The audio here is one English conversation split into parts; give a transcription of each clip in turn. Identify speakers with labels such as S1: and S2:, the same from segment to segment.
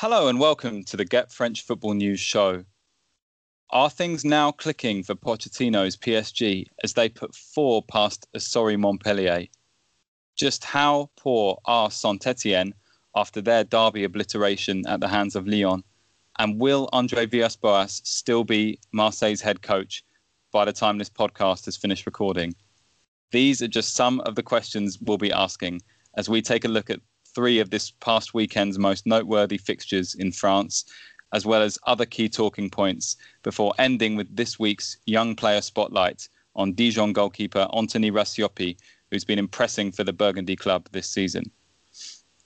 S1: Hello and welcome to the Get French Football News show. Are things now clicking for Pochettino's PSG as they put four past a sorry Montpellier? Just how poor are Saint Etienne after their derby obliteration at the hands of Lyon? And will Andre Villas-Boas still be Marseille's head coach by the time this podcast has finished recording? These are just some of the questions we'll be asking as we take a look at three of this past weekend's most noteworthy fixtures in France, as well as other key talking points, before ending with this week's young player spotlight on Dijon goalkeeper Anthony Racioppi, who's been impressing for the Burgundy club this season.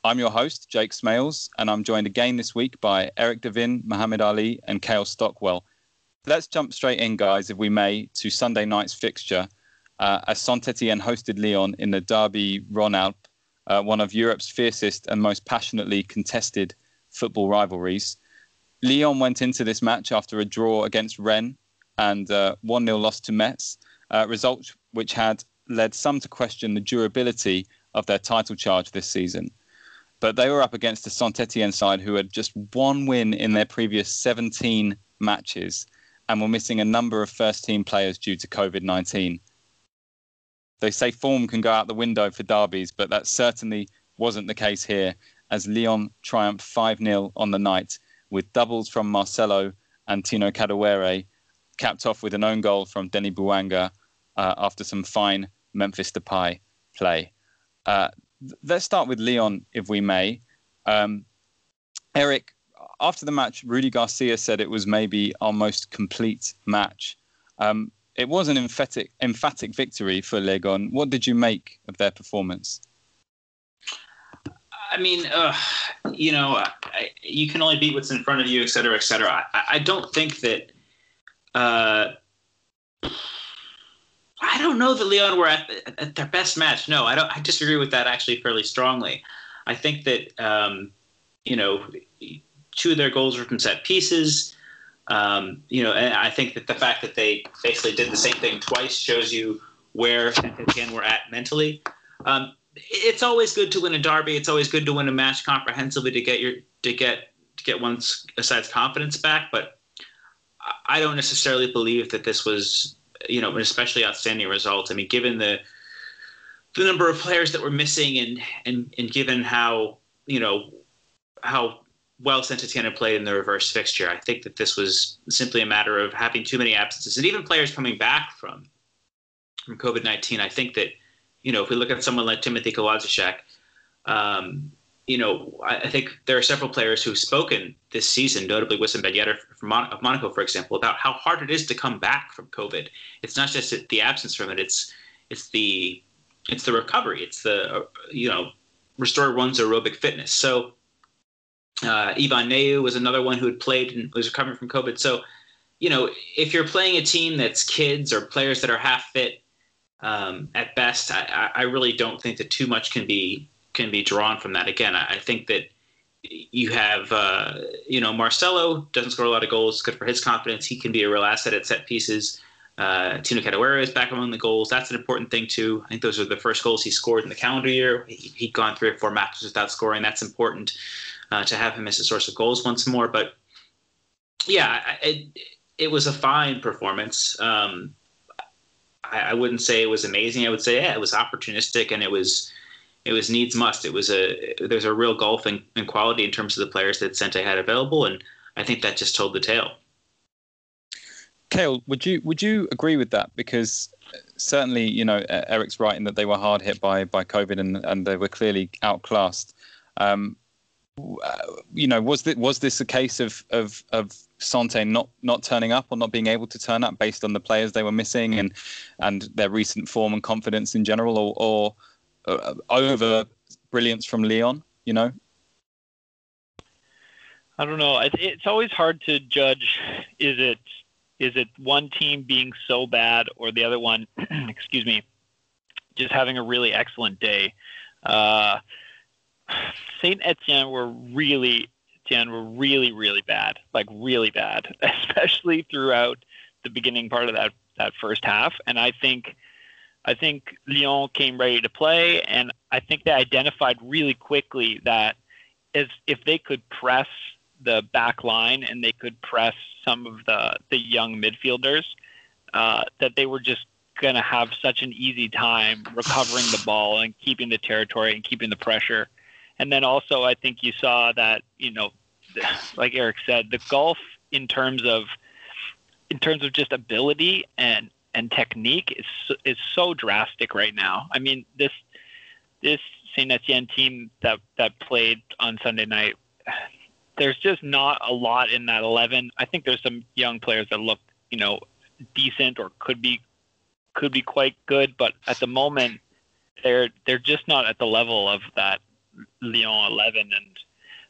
S1: I'm your host, Jake Smales, and I'm joined again this week by Eric Devin, Mohamed Ali, and Kale Stockwell. Let's jump straight in, guys, if we may, to Sunday night's fixture uh, as Saint Etienne hosted Lyon in the Derby Rhône-Alpes uh, one of Europe's fiercest and most passionately contested football rivalries. Lyon went into this match after a draw against Rennes and uh, 1 0 loss to Metz, uh, results which had led some to question the durability of their title charge this season. But they were up against a Saint Etienne side who had just one win in their previous 17 matches and were missing a number of first team players due to COVID 19. They say form can go out the window for derbies, but that certainly wasn't the case here, as Lyon triumphed 5 0 on the night with doubles from Marcelo and Tino Kadewere, capped off with an own goal from Denis Bouanga uh, after some fine Memphis Depay play. Uh, let's start with Lyon, if we may. Um, Eric, after the match, Rudy Garcia said it was maybe our most complete match. Um, it was an emphatic emphatic victory for Lyon. What did you make of their performance?
S2: I mean, uh, you know, I, you can only beat what's in front of you, et cetera, et cetera. I, I don't think that. Uh, I don't know that Lyon were at, at, their best match. No, I don't. I disagree with that actually fairly strongly. I think that um, you know, two of their goals were from set pieces. Um, you know, and I think that the fact that they basically did the same thing twice shows you where again we're at mentally. Um, it's always good to win a derby. It's always good to win a match comprehensively to get your to get to get one's side's confidence back. But I don't necessarily believe that this was you know an especially outstanding result. I mean, given the the number of players that were missing and and and given how you know how well Etienne played in the reverse fixture. I think that this was simply a matter of having too many absences, and even players coming back from from COVID nineteen. I think that you know if we look at someone like Timothy Kolodziejczak, um, you know I, I, think there are several players who've spoken this season, notably Wissam Ben Yedder from Mon- of Monaco, for example, about how hard it is to come back from COVID. It's not just the absence from it; it's it's the it's the recovery. It's the uh, you know restore one's aerobic fitness. So uh, Yvan Neyou was another one who had played and was recovering from COVID. So, you know, if you're playing a team that's kids or players that are half fit um, at best, I, I, really don't think that too much can be can be drawn from that. Again, I, I think that you have, uh, you know, Marcelo doesn't score a lot of goals. Good for his confidence. He can be a real asset at set pieces. Uh, Tino Kadewere is back among the goals. That's an important thing too. I think those are the first goals he scored in the calendar year. He, had gone three or four matches without scoring. That's important uh, to have him as a source of goals once more. But yeah, it, it was a fine performance. Um, I, I, wouldn't say it was amazing. I would say yeah, it was opportunistic and it was it was needs must. It was a there's a real golf in, in quality in terms of the players that Sante had available, and I think that just told the tale.
S1: Kale, would you would you agree with that? Because certainly, you know, Eric's right in that they were hard hit by by COVID and and they were clearly outclassed. Um, you know, was this, was this a case of of of Sante not not turning up or not being able to turn up based on the players they were missing and and their recent form and confidence in general, or, or uh, over brilliance from Lyon? You know.
S3: I don't know. It's always hard to judge. Is it is it one team being so bad or the other one, excuse me, just having a really excellent day? Uh, Saint Etienne were really Etienne were really really bad, like really bad, especially throughout the beginning part of that that first half. And I think I think Lyon came ready to play, and I think they identified really quickly that as if they could press the back line and they could press some of the the young midfielders, uh, that they were just going to have such an easy time recovering the ball and keeping the territory and keeping the pressure. And then also, I think you saw that you know, like Eric said, the golf in terms of in terms of just ability and and technique is is so drastic right now. I mean, this this Saint Etienne team that that played on Sunday night, there's just not a lot in that eleven. I think there's some young players that look, you know, decent or could be could be quite good, but at the moment they're they're just not at the level of that Lyon eleven and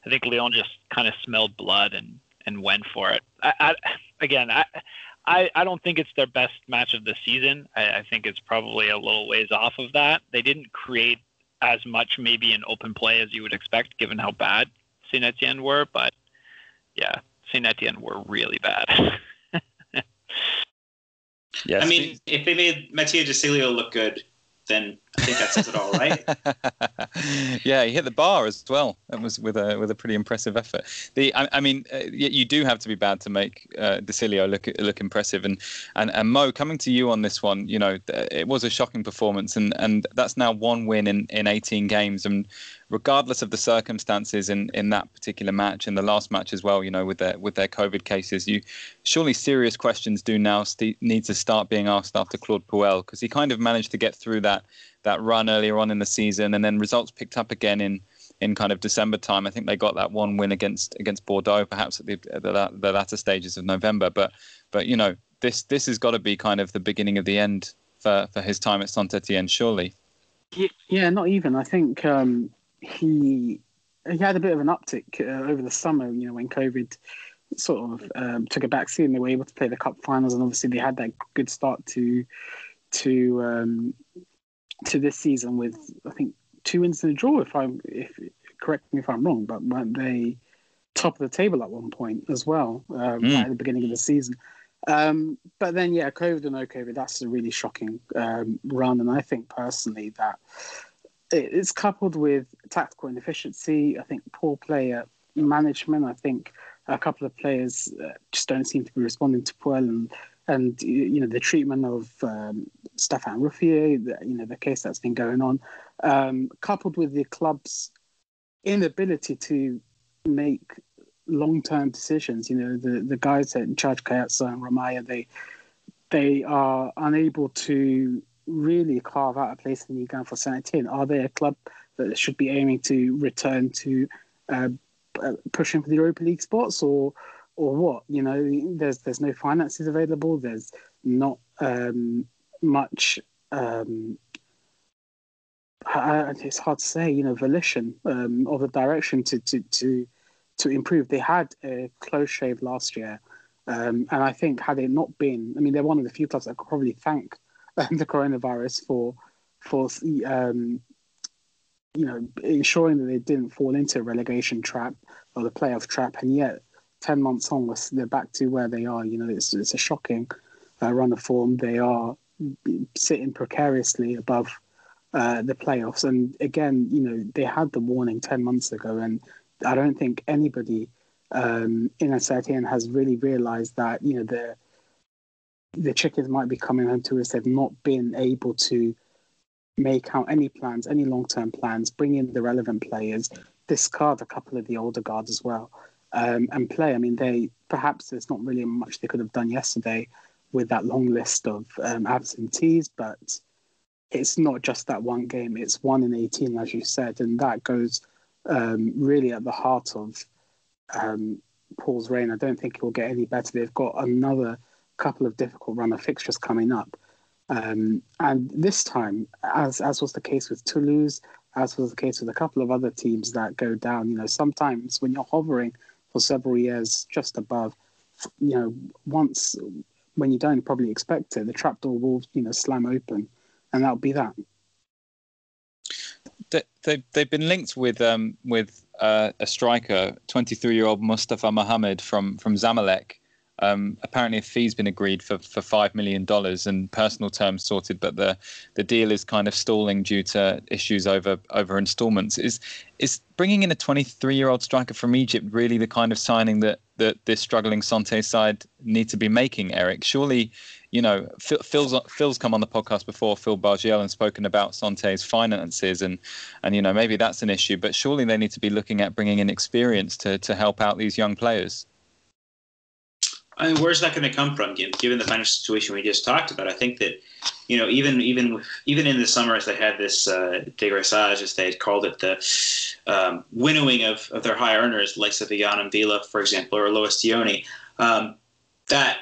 S3: I think Lyon just kind of smelled blood and and went for it. I, I again I I, I don't think it's their best match of the season. I, I think it's probably a little ways off of that. They didn't create as much maybe in open play as you would expect, given how bad Saint Etienne were. But yeah, Saint Etienne were really bad.
S2: yes. I mean, if they made Mattia De Sciglio look good, then I think that says it all, right?
S1: yeah, he hit the bar as well. That was with a with a pretty impressive effort. The I, I mean, uh, you do have to be bad to make uh, look look impressive. And, and and Mo, coming to you on this one, you know, it was a shocking performance, and and that's now one win in in 18 games, and regardless of the circumstances in, in that particular match and the last match as well, you know, with their with their COVID cases, you surely serious questions do now st- need to start being asked after Claude Puel because he kind of managed to get through that that run earlier on in the season, and then results picked up again in in kind of December time. I think they got that one win against against Bordeaux, perhaps at the, the, the latter stages of November. But but you know this this has got to be kind of the beginning of the end for for his time at Saint Etienne, surely.
S4: Yeah, not even. I think um, he he had a bit of an uptick uh, over the summer. You know, when COVID sort of um, took a backseat and they were able to play the cup finals, and obviously they had that good start to to um, to this season with I think two wins and a draw. If I'm if correct me if I'm wrong, but weren't they top of the table at one point as well um, mm. at the beginning of the season? Um, but then, yeah, COVID or no COVID, that's a really shocking um, run. And I think personally that it's coupled with tactical inefficiency. I think poor player management. I think a couple of players uh, just don't seem to be responding to Puel and and you know the treatment of um, Stefan Ruffier, the, you know the case that's been going on, um, coupled with the club's inability to make long-term decisions. You know the the guys in charge, Caiazzo and Romeyer, they they are unable to really carve out a place in the Ligue for Saint Etienne? Are they a club that should be aiming to return to uh, uh, pushing for the Europa League spots, or or what? You know, there's there's no finances available. There's not um, much. Um, it's hard to say. You know, volition um, of the direction to to to to improve. They had a close shave last year. Um, and I think had it not been, I mean, they're one of the few clubs that could probably thank the coronavirus for for um, you know ensuring that they didn't fall into a relegation trap or the playoff trap, and yet ten months on, they're back to where they are. You know, it's it's a shocking uh, run of form. They are sitting precariously above uh, the playoffs, and again, you know, they had the warning ten months ago, and I don't think anybody um, in certain has really realised that you know the the chickens might be coming home to us. They've not been able to make out any plans, any long term plans, bring in the relevant players, discard a couple of the older guards as well, um, and play. I mean, they perhaps there's not really much they could have done yesterday with that long list of um, absentees, but it's not just that one game, it's one in 18, as you said, and that goes um, really at the heart of um, Puel's reign. I don't think it will get any better. They've got another couple of difficult run of fixtures coming up. Um, and this time, as as was the case with Toulouse, as was the case with a couple of other teams that go down, you know, sometimes when you're hovering for several years just above, you know, once when you don't probably expect it, the trapdoor will, you know, slam open, and that'll be that.
S1: They, they've been linked with um, with uh, a striker, 23 year old Mustafa Mohamed from from Zamalek, Um, apparently, a fee's been agreed for, for five million dollars and personal terms sorted, but the the deal is kind of stalling due to issues over over instalments. Is is bringing in a 23 year old striker from Egypt really the kind of signing that that this struggling Sante side need to be making, Eric? Surely, you know, Phil's Phil's come on the podcast before, Phil Bargiel, and spoken about Sante's finances, and and you know maybe that's an issue, but surely they need to be looking at bringing in experience to to help out these young players.
S2: I mean, where's that going to come from? Given the financial situation we just talked about, I think that you know, even even even in the summer, as they had this uh, as they called it, the um, winnowing of, of their high earners, like of Yann M'Vila, for example, or Lois Diony, um, that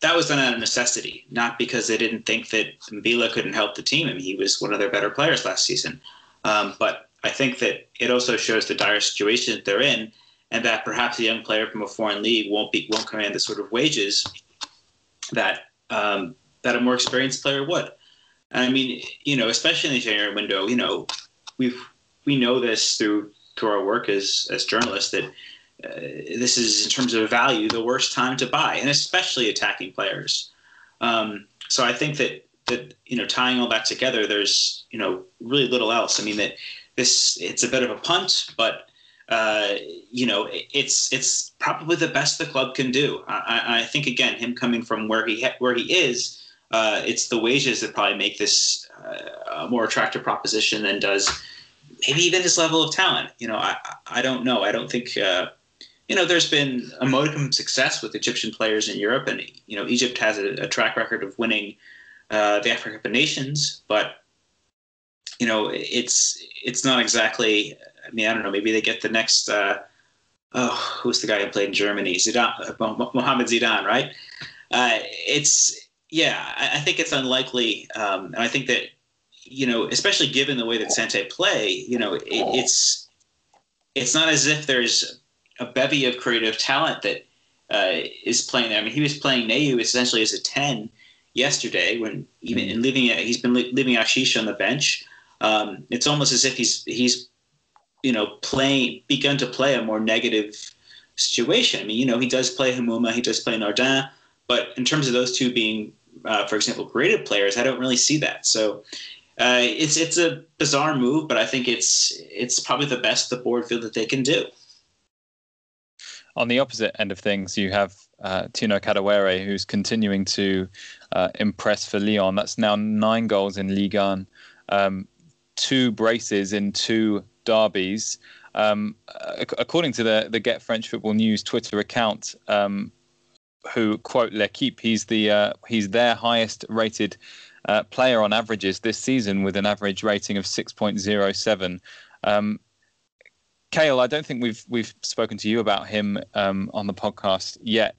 S2: that was done out of necessity, not because they didn't think that M'Vila couldn't help the team. I mean, he was one of their better players last season. Um, but I think that it also shows the dire situation that they're in and that perhaps a young player from a foreign league won't be won't command the sort of wages that um, that a more experienced player would. And I mean, you know, especially in the January window, you know, we've we know this through through our work as as journalists that uh, this is in terms of value the worst time to buy, and especially attacking players. Um, so I think that that you know tying all that together, there's you know really little else. I mean that this it's a bit of a punt, but uh, you know, it's it's probably the best the club can do. I, I think again, him coming from where he where he is, uh, it's the wages that probably make this uh, a more attractive proposition than does maybe even his level of talent. You know, I I don't know. I don't think. Uh, you know, there's been a modicum of success with Egyptian players in Europe, and you know, Egypt has a, a track record of winning uh, the Africa Cup of Nations, but you know, it's it's not exactly I mean, I don't know. Maybe they get the next. Uh, oh, who's the guy who played in Germany? Zidane, uh, Mohamed Zidan, right? Uh, it's yeah. I, I, think it's unlikely, um, and I think that you know, especially given the way that Sante play, you know, it, it's it's not as if there's a bevy of creative talent that uh, is playing there. I mean, he was playing Neyou essentially as a ten yesterday when even in leaving he's been leaving Aouchiche on the bench. Um, it's almost as if he's he's you know, playing begun to play a more negative situation. I mean, you know, he does play Hamouma, he does play Nordin, but in terms of those two being, uh, for example, graded players, I don't really see that. So uh, it's it's a bizarre move, but I think it's it's probably the best the board feel that they can do.
S1: On the opposite end of things, you have uh, Tino Kadewere, who's continuing to uh, impress for Lyon. That's now nine goals in Ligue 1, um, two braces in two derbies. Um, according to the the Get French Football News Twitter account, um, who quote L'Equipe, he's the uh, he's their highest rated uh, player on averages this season with an average rating of 6.07. Um, Kale, I don't think we've we've spoken to you about him um, on the podcast yet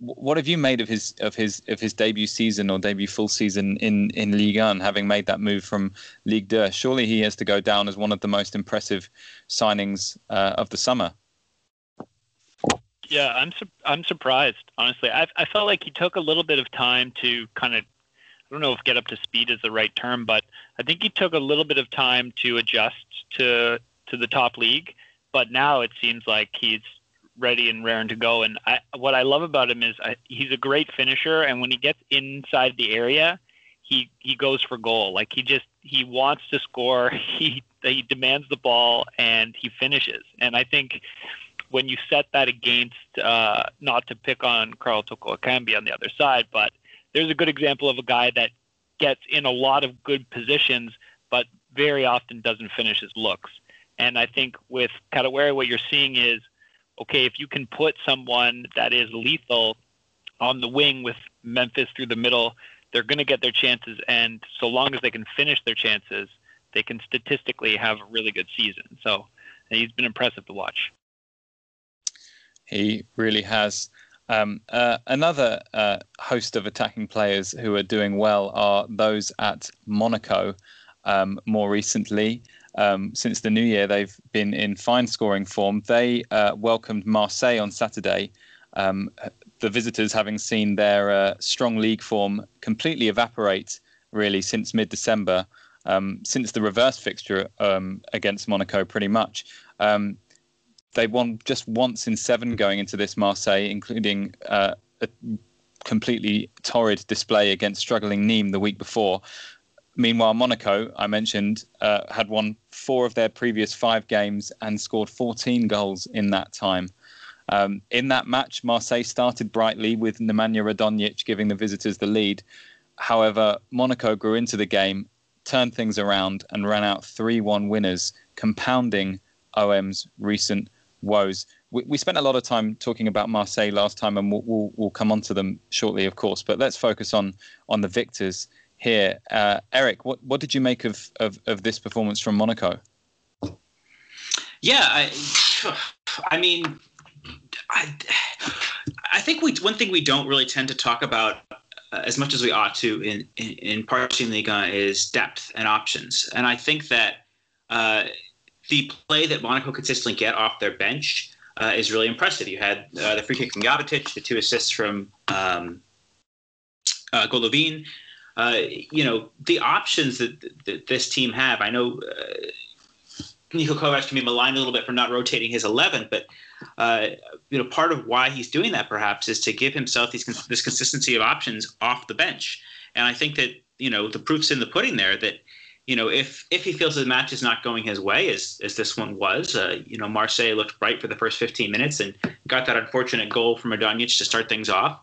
S1: what have you made of his of his of his debut season or debut full season in in Ligue 1, having made that move from Ligue 2? Surely he has to go down as one of the most impressive signings uh, of the summer.
S3: Yeah, I'm su- I'm surprised. Honestly, I I felt like he took a little bit of time to kind of I don't know if get up to speed is the right term, but I think he took a little bit of time to adjust to to the top league. But now it seems like he's ready and raring to go. And I, what I love about him is I, he's a great finisher, and when he gets inside the area, he he goes for goal. Like he just he wants to score. He he demands the ball and he finishes. And I think when you set that against uh, not to pick on Karl Toko Ekambi on the other side, but there's a good example of a guy that gets in a lot of good positions, but very often doesn't finish his looks. And I think with Kadewere, what you're seeing is okay, if you can put someone that is lethal on the wing with Memphis through the middle, they're going to get their chances. And so long as they can finish their chances, they can statistically have a really good season. So he's been impressive to watch.
S1: He really has. Um, uh, another uh, host of attacking players who are doing well are those at Monaco um, more recently um, since the new year, they've been in fine scoring form. They uh, welcomed Marseille on Saturday. Um, the visitors, having seen their uh, strong league form completely evaporate, really, since mid December, um, since the reverse fixture um, against Monaco, pretty much. Um, they won just once in seven going into this Marseille, including uh, a completely torrid display against struggling Nîmes the week before. Meanwhile, Monaco, I mentioned, uh, had won four of their previous five games and scored 14 goals in that time. Um, in that match, Marseille started brightly with Nemanja Radonjic giving the visitors the lead. However, Monaco grew into the game, turned things around, and ran out 3 1 winners, compounding OM's recent woes. We, spent a lot of time talking about Marseille last time, and we'll, we'll, we'll come on to them shortly, of course. But let's focus on on the victors here. Uh, Eric, what, what did you make of, of, of this performance from Monaco?
S2: Yeah, I, I mean, I, I think we one thing we don't really tend to talk about uh, as much as we ought to in in, in Liga is depth and options, and I think that uh, the play that Monaco consistently get off their bench uh, is really impressive. You had uh, the free kick from Jovetic, the two assists from um, uh, Golovin. Uh, you know the options that, that, this team have. I know uh, Kovac can be maligned a little bit for not rotating his 11, but uh, you know part of why he's doing that perhaps is to give himself these this consistency of options off the bench. And I think that you know the proof's in the pudding there that you know, if if he feels the match is not going his way, as as this one was, uh, you know, Marseille looked bright for the first 15 minutes and got that unfortunate goal from Radonjic to start things off.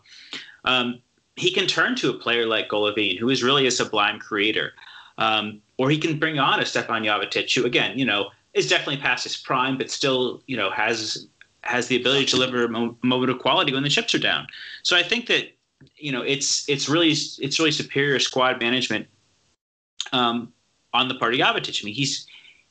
S2: Um, he can turn to a player like Golovin, who is really a sublime creator. Um, or he can bring on a Stefan Jovetic, who again, you know, is definitely past his prime, but still, you know, has has the ability to deliver a moment of quality when the chips are down. So I think that you know it's it's really it's really superior squad management um, on the part of Jovetic. I mean, he's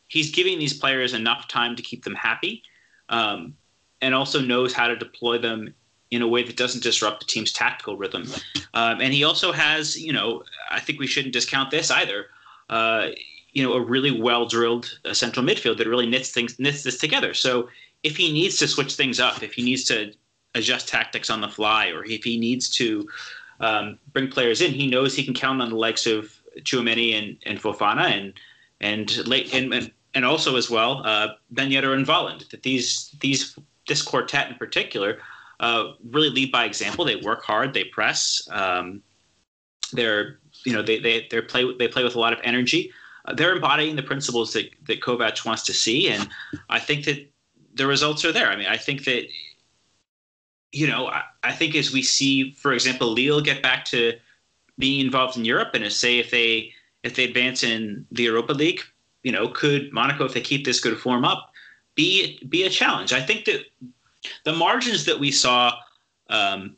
S2: he's giving these players enough time to keep them happy, um, and also knows how to deploy them in a way that doesn't disrupt the team's tactical rhythm. Um, and he also has, you know, I think we shouldn't discount this either. Uh, you know, a really well drilled uh, central midfield that really knits things knits this together. So if he needs to switch things up, if he needs to adjust tactics on the fly, or if he needs to um, bring players in, he knows he can count on the likes of Tchouameni and, and Fofana and and late and, and also as well uh, Ben Yedder and Volland. That these these this quartet in particular uh, really lead by example. They work hard. They press. Um, they're you know they they they play they play with a lot of energy. Uh, they're embodying the principles that that Kovac wants to see, and I think that the results are there. I mean, I think that you know I, I think as we see, for example, Lille get back to being involved in Europe, and say if they if they advance in the Europa League, you know, could Monaco, if they keep this good form up, be be a challenge? I think that the margins that we saw um,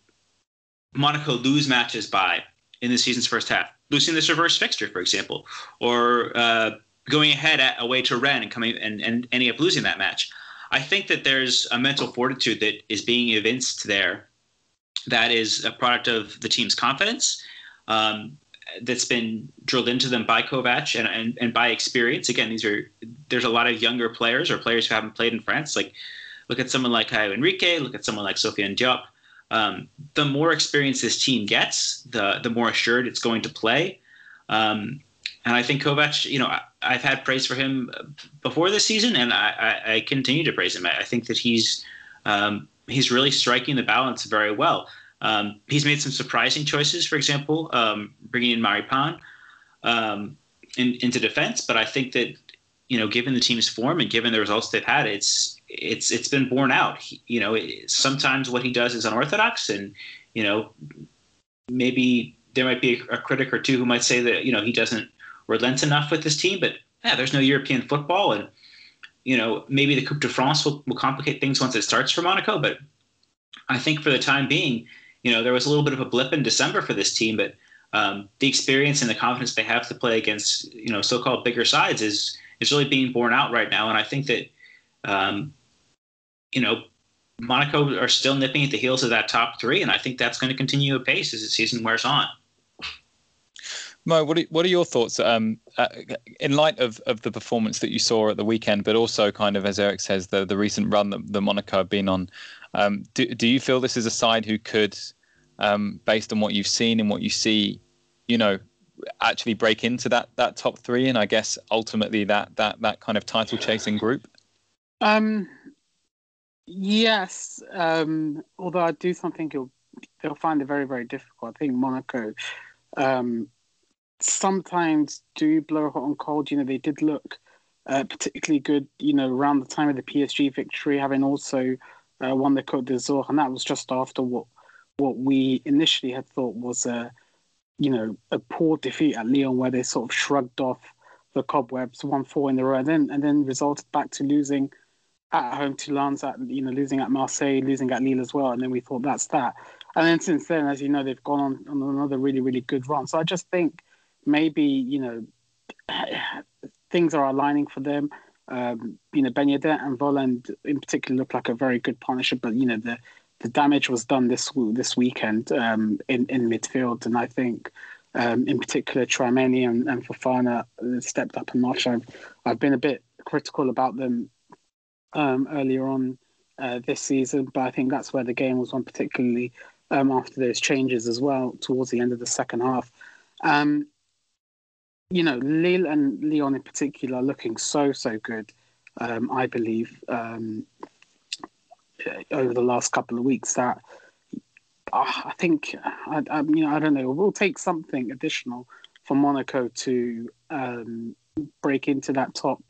S2: Monaco lose matches by in the season's first half, losing this reverse fixture, for example, or uh, going ahead at, away to Rennes and coming and, and ending up losing that match. I think that there's a mental fortitude that is being evinced there that is a product of the team's confidence um, that's been drilled into them by Kovac and, and, and by experience. Again, these are there's a lot of younger players or players who haven't played in France. Like look at someone like Caio Henrique, look at someone like Sofiane Diop. Um, the more experience this team gets, the the more assured it's going to play. Um, and I think Kovac, you know, I, have had praise for him before this season, and I, I, I continue to praise him. I, I think that he's um, he's really striking the balance very well. Um, he's made some surprising choices, for example, um, bringing in Maripan um, in, into defense. But I think that you know, given the team's form and given the results they've had, it's it's it's been borne out. He, you know, it, sometimes what he does is unorthodox, and you know, maybe there might be a, a, critic or two who might say that you know he doesn't relent enough with his team. But yeah, there's no European football, and you know, maybe the Coupe de France will, will complicate things once it starts for Monaco. But I think for the time being, you know, there was a little bit of a blip in December for this team, but um, the experience and the confidence they have to play against, you know, so-called bigger sides is is really being borne out right now. And I think that, um, you know, Monaco are still nipping at the heels of that top three, and I think that's going to continue apace as the season wears on.
S1: Mo, what are, what are your thoughts um, uh, in light of, of the performance that you saw at the weekend, but also kind of, as Eric says, the, the recent run that the Monaco have been on? Um, do, do you feel this is a side who could, um, based on what you've seen and what you see, you know, actually break into that that top three, and I guess ultimately that that that kind of title chasing group?
S4: Um, yes. Um, although I do think you'll they'll find it very very difficult. I think Monaco um, sometimes do blow hot and cold. You know, they did look uh, particularly good. You know, around the time of the PSG victory, having also uh, won the Côte d'Azur, and that was just after what what we initially had thought was a you know a poor defeat at Lyon, where they sort of shrugged off the cobwebs, won four in a row, and then and then resulted back to losing at home to Lens, at you know losing at Marseille, losing at Lille as well, and then we thought that's that. And then since then, as you know, they've gone on, on another really really good run. So I just think maybe you know things are aligning for them. Um, you know, Ben Yedder and Volland in particular look like a very good partnership, but you know the the damage was done this this weekend um, in in midfield, and I think um, in particular Tchouameni and, and Fofana stepped up a notch. I've I've been a bit critical about them um, earlier on uh, this season, but I think that's where the game was won, particularly um, after those changes as well towards the end of the second half. Um, you know, Lille and Lyon in particular are looking so so good. Um, I believe um, over the last couple of weeks that uh, I think I, I, you know I don't know. We'll take something additional for Monaco to um, break into that top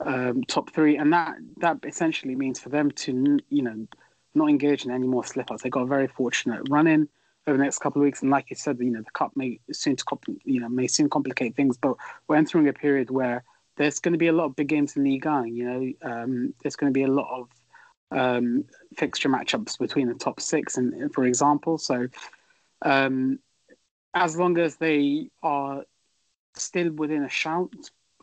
S4: um, top three, and that that essentially means for them to you know not engage in any more slip ups. They got a very fortunate run in over the next couple of weeks, and like you said, you know the cup may soon to you know may soon complicate things, but we're entering a period where there's going to be a lot of big games in Ligue 1. You know, um, there's going to be a lot of um, fixture matchups between the top six, and for example, so um, as long as they are still within a shout,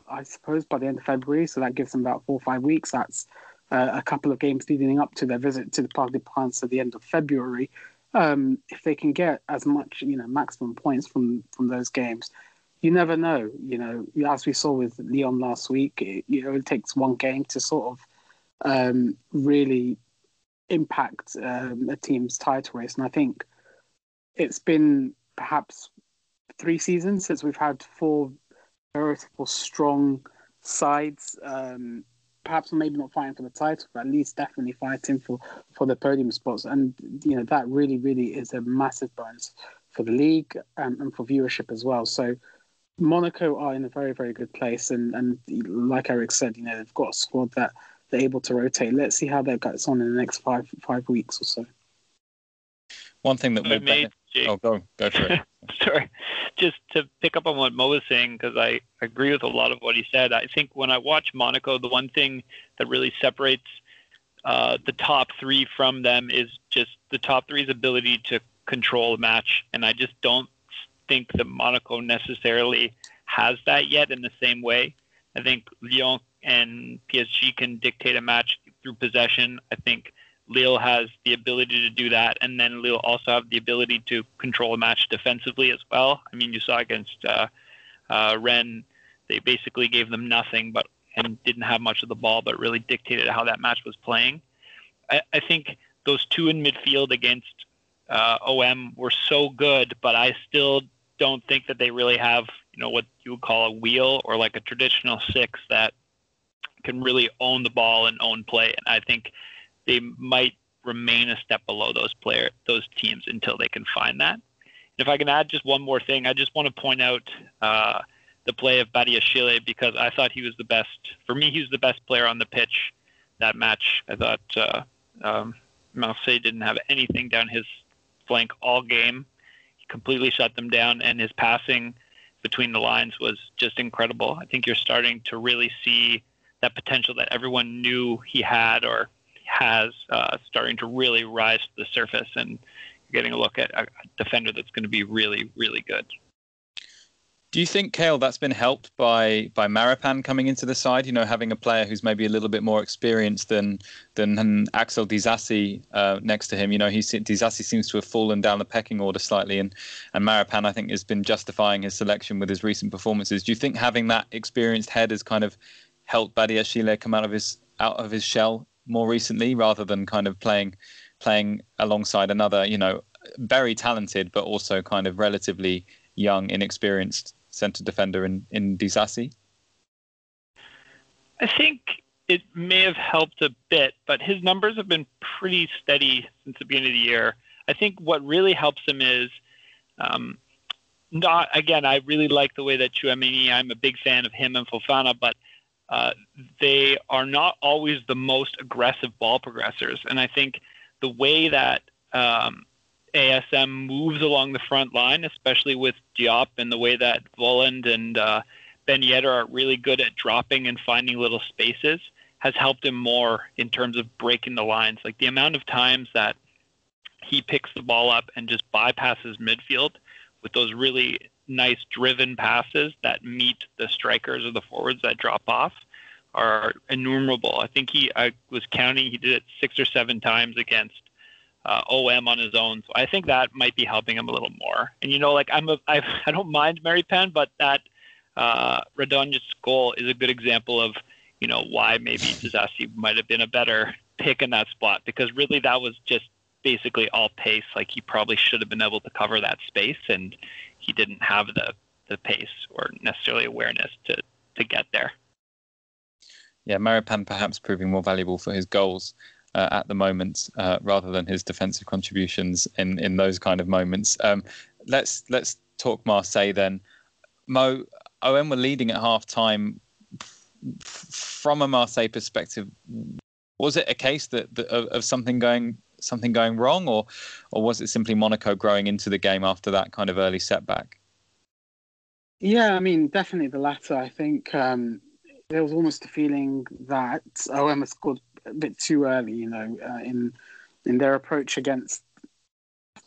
S4: I suppose by the end of February, so that gives them about four or five weeks. That's uh, a couple of games leading up to their visit to the Parc des Princes at the end of February. Um, if they can get as much, you know, maximum points from from those games, you never know. You know, as we saw with Lyon last week, it, you know, it takes one game to sort of um, really impact um, a team's title race. And I think it's been perhaps three seasons since we've had four veritable strong sides. Um, perhaps maybe not fighting for the title, but at least definitely fighting for, for the podium spots. And you know that really, really is a massive bonus for the league and, and for viewership as well. So Monaco are in a very, very good place, and and like Eric said, you know they've got a squad that they're able to rotate. Let's see how that gets on in the next five five weeks or so.
S1: One thing that will
S3: made,
S1: oh go go for it.
S3: Sorry, just to pick up on what Mo was saying because I agree with a lot of what he said. I think when I watch Monaco, the one thing that really separates uh, the top three from them is just the top three's ability to control a match, and I just don't think that Monaco necessarily has that yet in the same way. I think Lyon and PSG can dictate a match through possession. I think Lille has the ability to do that, and then Lille also have the ability to control a match defensively as well. I mean, you saw against uh, uh, they basically gave them nothing, but and didn't have much of the ball, but really dictated how that match was playing. I, I think those two in midfield against uh, OM were so good, but I still don't think that they really have, you know, what you would call a wheel or like a traditional six that can really own the ball and own play. And I think they might remain a step below those player those teams until they can find that. And if I can add just one more thing, I just want to point out uh, the play of Badiashile because I thought he was the best. For me, he was the best player on the pitch that match. I thought uh, um, Marseille didn't have anything down his flank all game. He completely shut them down, and his passing between the lines was just incredible. I think you're starting to really see that potential that everyone knew he had or has uh, starting to really rise to the surface, and you're getting a look at a defender that's going to be really, really good.
S1: Do you think, Kale, that's been helped by by Maripan coming into the side? You know, having a player who's maybe a little bit more experienced than than Axel Disasi uh, next to him. You know, he Disasi seems to have fallen down the pecking order slightly, and and Maripan, I think, has been justifying his selection with his recent performances. Do you think having that experienced head has kind of helped Badiashile come out of his out of his shell more recently, rather than kind of playing playing alongside another, you know, very talented but also kind of relatively young, inexperienced centre defender in in Disasi?
S3: I think it may have helped a bit, but his numbers have been pretty steady since the beginning of the year. I think what really helps him is um, not again. I really like the way that Tchouameni. I'm a big fan of him and Fofana, but uh, they are not always the most aggressive ball progressors. And I think the way that um, ASM moves along the front line, especially with Diop, and the way that Volland and uh, Ben Yedder are really good at dropping and finding little spaces, has helped him more in terms of breaking the lines. Like the amount of times that he picks the ball up and just bypasses midfield with those really nice driven passes that meet the strikers or the forwards that drop off are innumerable. I think he, I was counting, he did it six or seven times against uh, OM on his own. So I think that might be helping him a little more. And you know, like I'm a, I, I don't mind Maripan, but that uh, Radonjic goal is a good example of you know why maybe Disasi might have been a better pick in that spot because really that was just basically all pace. Like he probably should have been able to cover that space, and he didn't have the the pace or necessarily awareness to to get there.
S1: Yeah, Maripan perhaps proving more valuable for his goals uh, at the moment uh, rather than his defensive contributions in in those kind of moments. Um, let's let's talk Marseille then. Mo, OM were leading at half time. From a Marseille perspective, was it a case that, that of, of something going something going wrong, or or was it simply Monaco growing into the game after that kind of early setback?
S4: Yeah, I mean, definitely the latter. I think um, there was almost a feeling that OM had scored a bit too early, you know, uh, in in their approach against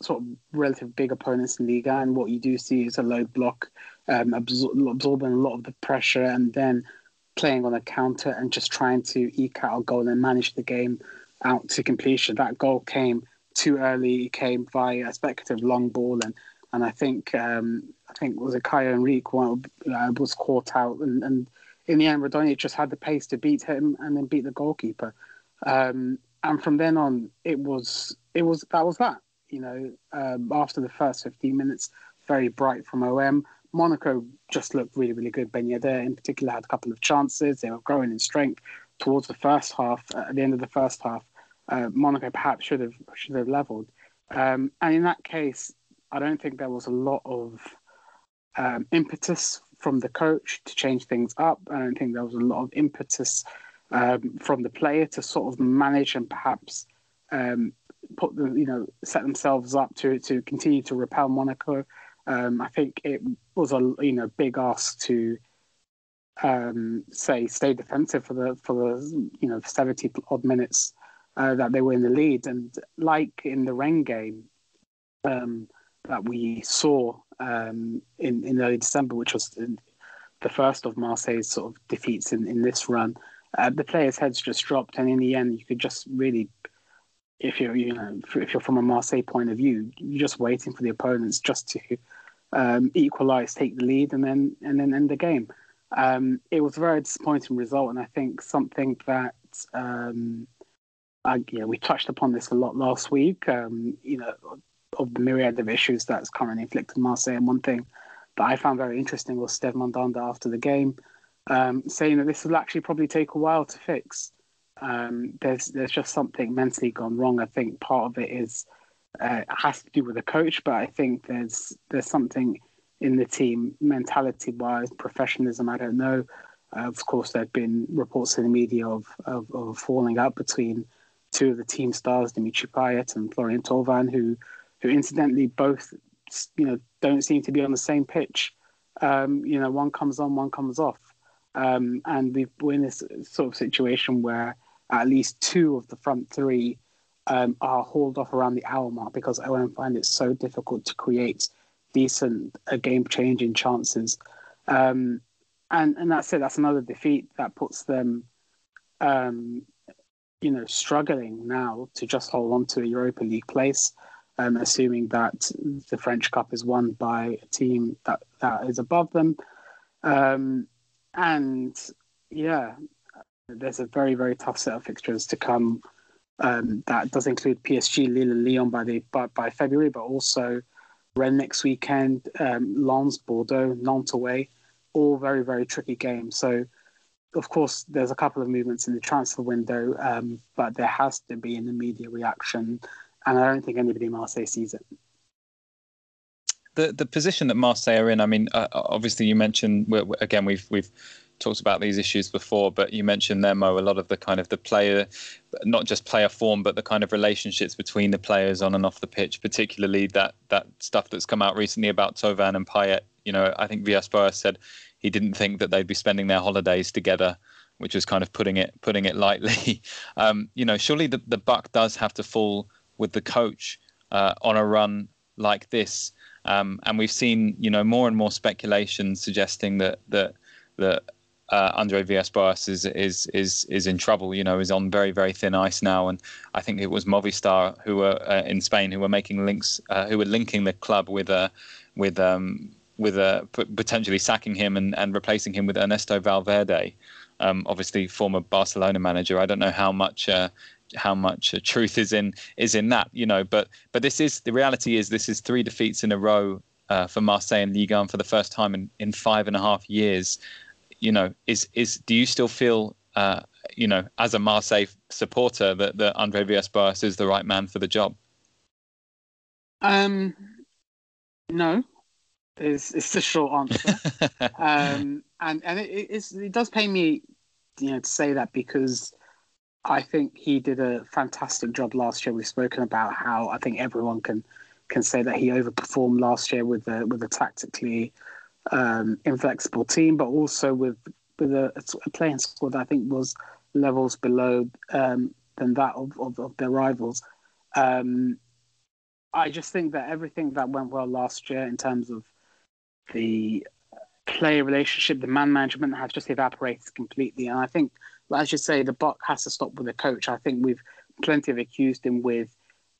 S4: sort of relative big opponents in Liga. And what you do see is a low block, um, absor- absorbing a lot of the pressure, and then playing on a counter and just trying to eke out a goal and manage the game out to completion. That goal came too early. It came via a speculative long ball, and and I think um, I think was Caio Henrique one, uh, was caught out, and, and in the end, Radonjic just had the pace to beat him and then beat the goalkeeper. Um, and from then on, it was it was that was that. You know, um, after the first 15 minutes, very bright from OM. Monaco just looked really, really good. Ben Yedder, in particular, had a couple of chances. They were growing in strength towards the first half. At the end of the first half, uh, Monaco perhaps should have should have levelled. Um, and in that case, I don't think there was a lot of um, impetus from the coach to change things up. I don't think there was a lot of impetus um, from the player to sort of manage and perhaps um, put the you know set themselves up to to continue to repel Monaco. Um, I think it was a you know big ask to um, say stay defensive for the for the you know seventy odd minutes uh, that they were in the lead, and like in the Rennes game um, that we saw um, in in early December, which was the first of Marseille's sort of defeats in in this run. Uh, the players' heads just dropped, and in the end, you could just really, if you're you know if you're from a Marseille point of view, you're just waiting for the opponents just to um, equalize, take the lead, and then and then end the game. Um, it was a very disappointing result, and I think something that um, I, yeah, we touched upon this a lot last week. Um, you know, of the myriad of issues that's currently inflicted Marseille. And one thing that I found very interesting was Steve Mandanda after the game um, saying that this will actually probably take a while to fix. Um, there's there's just something mentally gone wrong. I think part of it is uh, has to do with the coach, but I think there's there's something in the team mentality wise, professionalism. I don't know. Uh, of course, there have been reports in the media of, of, of falling out between two of the team stars, Dimitri Payet and Florian Thauvin, who who incidentally both you know don't seem to be on the same pitch. Um, you know, one comes on, one comes off, um, and we are in this sort of situation where at least two of the front three um, are hauled off around the hour mark because OM find it so difficult to create decent uh, game-changing chances. Um, and and that's it. That's another defeat that puts them, um, you know, struggling now to just hold on to a Europa League place um, assuming that the French Cup is won by a team that, that is above them. Um, and yeah, there's a very, very tough set of fixtures to come. Um, that does include PSG, Lille, and Lyon by the by, by February, but also Rennes next weekend, um, Lens, Bordeaux, Nantes away, all very, very tricky games. So, of course, there's a couple of movements in the transfer window, um, but there has to be an immediate reaction and I don't think anybody in Marseille sees it.
S1: The the position that Marseille are in, I mean, uh, obviously you mentioned again we've we've talked about these issues before, but you mentioned there, Mo, a lot of the kind of the player, not just player form, but the kind of relationships between the players on and off the pitch, particularly that that stuff that's come out recently about Thauvin and Payet. You know, I think Villas-Boas said he didn't think that they'd be spending their holidays together, which was kind of putting it putting it lightly. um, you know, surely the, the buck does have to fall with the coach uh, on a run like this. Um, and we've seen, you know, more and more speculation suggesting that that that uh, Andre Villas-Boas is is is is in trouble. You know, is on very very thin ice now, and I think it was Movistar who were uh, in Spain who were making links, uh, who were linking the club with a uh, with um with uh, potentially sacking him and, and replacing him with Ernesto Valverde, um, obviously former Barcelona manager. I don't know how much. Uh, how much truth is in is in that, you know, but but this is the reality is this is three defeats in a row for Marseille and Ligue 1 for the first time in, in five and a half years you know, is is do you still feel, uh, you know, as a Marseille supporter that that Andre Villas-Boas is the right man for the job?
S4: Um, no, is is the short answer. um, and and it, it's, it does pay me, you know, to say that because I think he did a fantastic job last year. We've spoken about how I think everyone can can say that he overperformed last year with the with the tactically um, inflexible team, but also with with a, a, playing squad that I think was levels below um, than that of, of, of their rivals. Um, I just think that everything that went well last year in terms of the player relationship, the man management has just evaporated completely. And I think, as you say, the buck has to stop with the coach. I think we've plenty of accused him with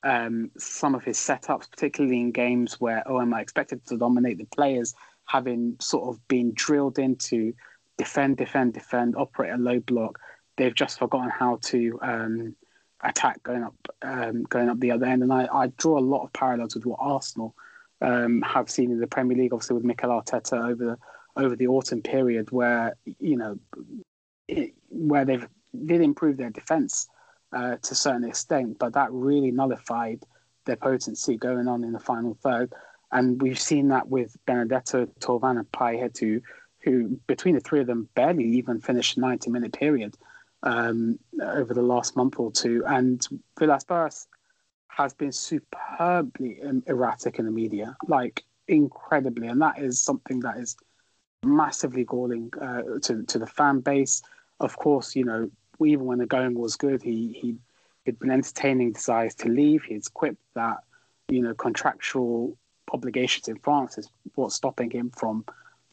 S4: um, some of his setups, particularly in games where oh, OM are expected to dominate the players having sort of been drilled into defend, defend, defend, operate a low block. They've just forgotten how to um, attack going up, um, going up the other end. And I, I, draw a lot of parallels with what Arsenal um, have seen in the Premier League, obviously with Mikel Arteta over the over the autumn period, where you know it, where they've did improve their defence uh, to a certain extent, but that really nullified their potency going on in the final third. And we've seen that with Benedetto, Thauvin, and Payet, who, between the three of them barely even finished a 90 minute period um, over the last month or two. And Villas-Boas has been superbly erratic in the media, like incredibly. And that is something that is massively galling uh, to, to the fan base. Of course, you know, even when the going was good, he, he, he'd been entertaining desires to leave. He's quipped that, you know, contractual obligations in France is what's stopping him from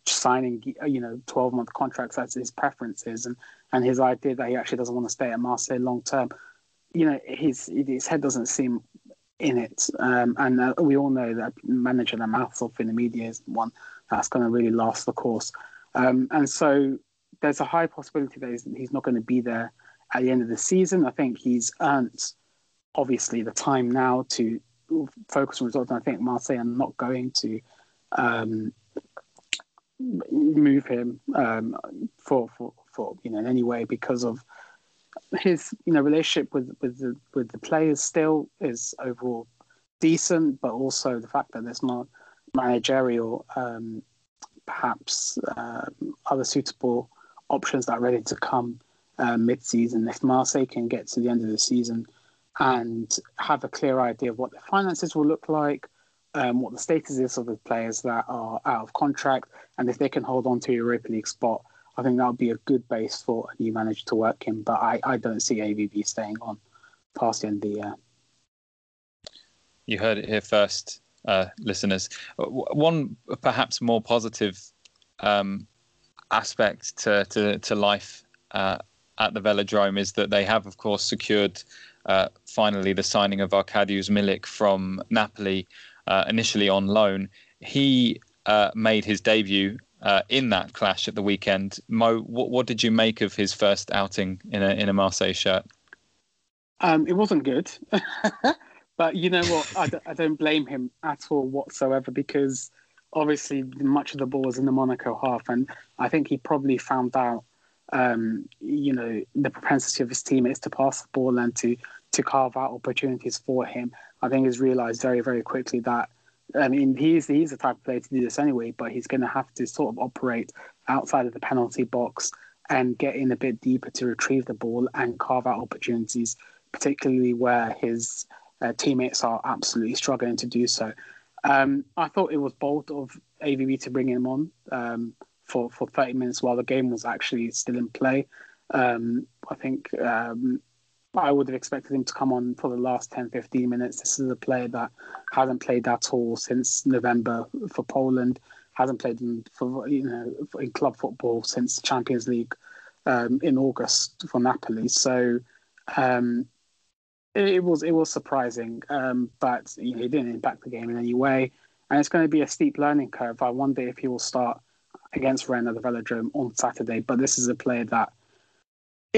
S4: signing, you know, 12 month contracts as his preferences and, and his idea that he actually doesn't want to stay at Marseille long term. You know, his his head doesn't seem in it. Um, and uh, we all know that manager that mouths off in the media is one that's going to really last the course. Um, and so there's a high possibility that he's, he's not going to be there at the end of the season. I think he's earned, obviously, the time now to focus on results. And I think Marseille are not going to um, move him um, for, for for you know in any way because of his you know relationship with with the with the players still is overall decent, but also the fact that there's not managerial um, perhaps uh, other suitable options that are ready to come uh, mid-season. If Marseille can get to the end of the season and have a clear idea of what their finances will look like, um, what the status is of the players that are out of contract, and if they can hold on to a Europa League spot, I think that would be a good base for a new manager to work in. But I, I don't see AVB staying on past the end of the year.
S1: You heard it here first, uh, listeners. One perhaps more positive um, aspect to, to, to life uh, at the Velodrome is that they have, of course, secured uh, finally the signing of Arkadiusz Milik from Napoli, uh, initially on loan. He uh, made his debut uh, in that clash at the weekend. Mo, what, what, did you make of his first outing in a in a Marseille shirt?
S4: Um, it wasn't good, but you know what? I d- I don't blame him at all whatsoever because obviously much of the ball was in the Monaco half, and I think he probably found out um, you know, the propensity of his teammates to pass the ball and to to carve out opportunities for him. I think he's realised very, very quickly that I mean, he's he's the type of player to do this anyway, but he's going to have to sort of operate outside of the penalty box and get in a bit deeper to retrieve the ball and carve out opportunities, particularly where his uh, teammates are absolutely struggling to do so. Um, I thought it was bold of AVB to bring him on um, for for 30 minutes while the game was actually still in play. Um, I think um, I would have expected him to come on for the last 10, 15 minutes. This is a player that hasn't played at all since November for Poland, hasn't played in, for you know in club football since Champions League um, in August for Napoli. So um, it, it, was it was surprising, um, but you know, he didn't impact the game in any way. And it's going to be a steep learning curve. I wonder if he will start against Rennes at the Velodrome on Saturday. But this is a player that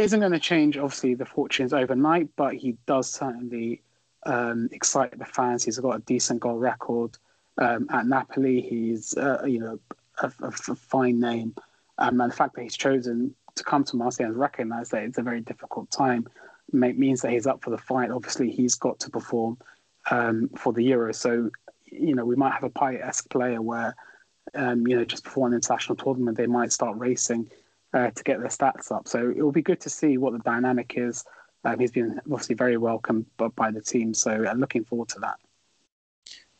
S4: isn't going to change, obviously, the fortunes overnight, but he does certainly um, excite the fans. He's got a decent goal record um, at Napoli. He's, uh, you know, a, a, a fine name. Um, and the fact that he's chosen to come to Marseille and recognise that it's a very difficult time means that he's up for the fight. Obviously, he's got to perform um, for the Euro. So, you know, we might have a Payet-esque player where, um, you know, just before an international tournament, they might start racing uh, to get their stats up. So it will be good to see what the dynamic is. Um, he's been obviously very welcomed by the team, so uh, looking forward to that.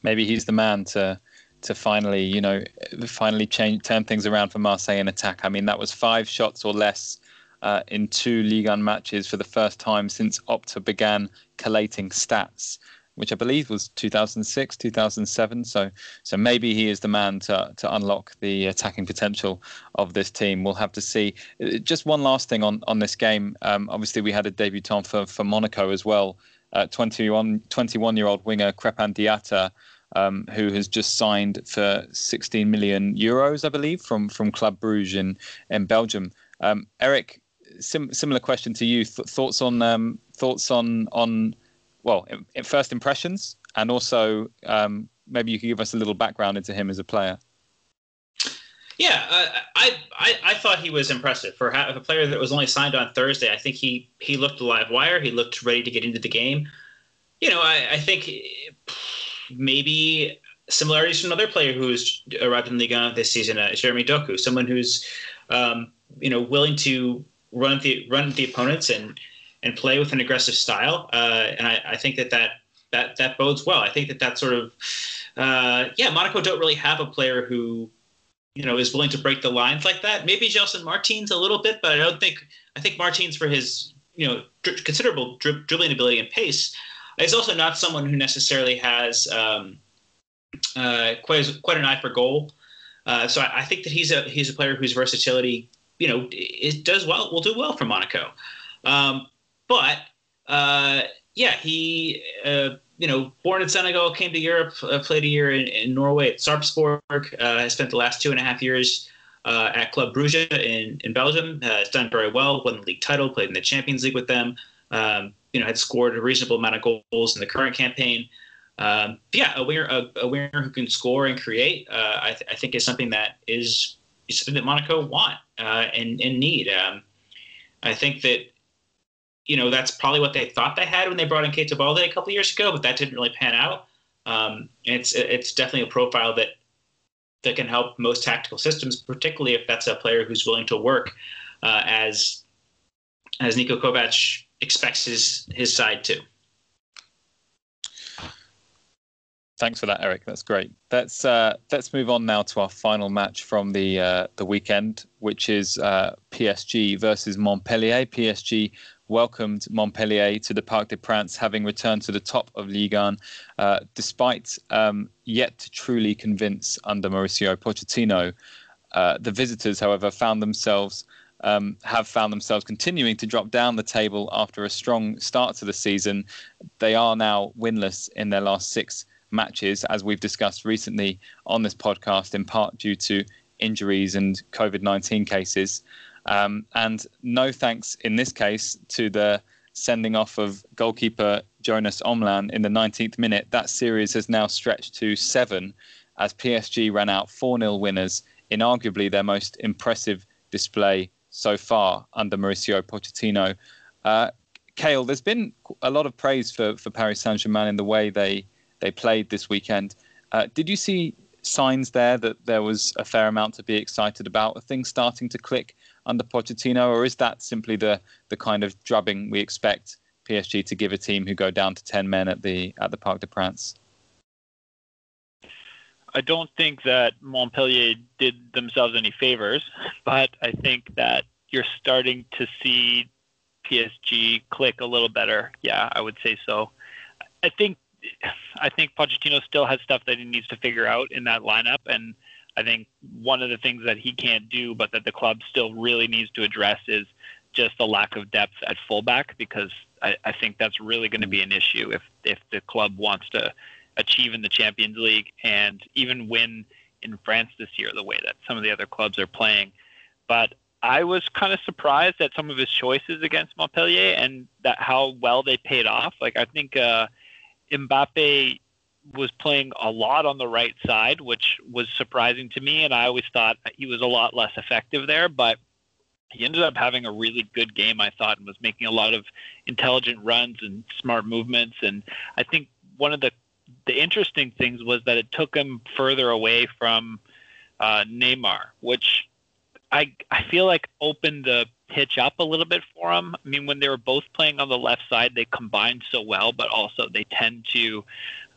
S1: Maybe he's the man to to finally, you know, finally change turn things around for Marseille in attack. I mean, that was five shots or less uh, in two Ligue 1 matches for the first time since Opta began collating stats which I believe was 2006, 2007. So, so maybe he is the man to to unlock the attacking potential of this team. We'll have to see. Just one last thing on on this game. Um, obviously, we had a debutant for for Monaco as well. Uh, 21 21 year old winger Krépin Diatta. Um, who has just signed for 16 million euros, I believe, from from Club Bruges in in Belgium. Um, Eric, sim- similar question to you. Th- thoughts on um, thoughts on on well, in, in first impressions, and also um, maybe you could give us a little background into him as a player.
S2: Yeah, uh, I, I I thought he was impressive for a player that was only signed on Thursday. I think he he looked a live wire. He looked ready to get into the game. You know, I, I think maybe similarities to another player who's arrived in the league this season, uh, Jeremy Doku, someone who's um, you know willing to run the run the opponents and and play with an aggressive style. Uh, and I, I, think that, that that that bodes well. I think that that sort of uh, yeah, Monaco don't really have a player who you know is willing to break the lines like that. Maybe Gelson Martins a little bit, but I don't think I think Martins for his you know considerable dri- dribbling ability and pace is also not someone who necessarily has um, uh, quite quite an eye for goal. Uh, so I, I, think that he's a he's a player whose versatility you know it does well will do well for Monaco. Um, but uh, yeah, he uh, you know born in Senegal, came to Europe, uh, played a year in, in Norway at Sarpsborg. Uh, has spent the last two and a half years uh, at Club Brugge in in Belgium. has done very well, won the league title, played in the Champions League with them. Um, you know, had scored a reasonable amount of goals in the current campaign. Um, yeah, a winger, a, a, winger who can score and create, uh, I, th- I, think is something that is, is something that Monaco want uh, and, and need. Um, I think that you know, that's probably what they thought they had when they brought in Keita Balde a couple years ago, but that didn't really pan out. Um, it's it's definitely a profile that that can help most tactical systems, particularly if that's a player who's willing to work uh, as as Niko Kovac expects his his side to.
S1: Thanks for that, Eric. That's great. Let's uh, let's move on now to our final match from the uh, the weekend, which is uh, PSG versus Montpellier. PSG welcomed Montpellier to the Parc des Princes, having returned to the top of Ligue 1, uh, despite um, yet to truly convince under Mauricio Pochettino. Uh, the visitors, however, found themselves um, have found themselves continuing to drop down the table after a strong start to the season. They are now winless in their last six matches, as we've discussed recently on this podcast, in part due to injuries and COVID 19 cases. Um, and no thanks in this case to the sending off of goalkeeper Jonas Omlin in the 19th minute. That series has now stretched to seven as PSG ran out 4 0 winners in arguably their most impressive display so far under Mauricio Pochettino. Uh, Kale, there's been a lot of praise for, for Paris Saint Germain in the way they, they played this weekend. Uh, did you see signs there that there was a fair amount to be excited about? Are things starting to click under Pochettino, or is that simply the, the kind of drubbing we expect PSG to give a team who go down to 10 men at the, at the Parc des Princes?
S3: I don't think that Montpellier did themselves any favors, but I think that you're starting to see PSG click a little better. Yeah, I would say so. I think I think Pochettino still has stuff that he needs to figure out in that lineup, and I think one of the things that he can't do, but that the club still really needs to address, is just the lack of depth at fullback, because I, I think that's really going to be an issue if if the club wants to achieve in the Champions League and even win in France this year, the way that some of the other clubs are playing. But I was kind of surprised at some of his choices against Montpellier and that how well they paid off. Like I think uh, Mbappe was playing a lot on the right side, which was surprising to me, and I always thought he was a lot less effective there. But he ended up having a really good game, I thought, and was making a lot of intelligent runs and smart movements. And I think one of the the interesting things was that it took him further away from uh, Neymar, which I I feel like opened the pitch up a little bit for him. I mean, when they were both playing on the left side, they combined so well, but also they tend to,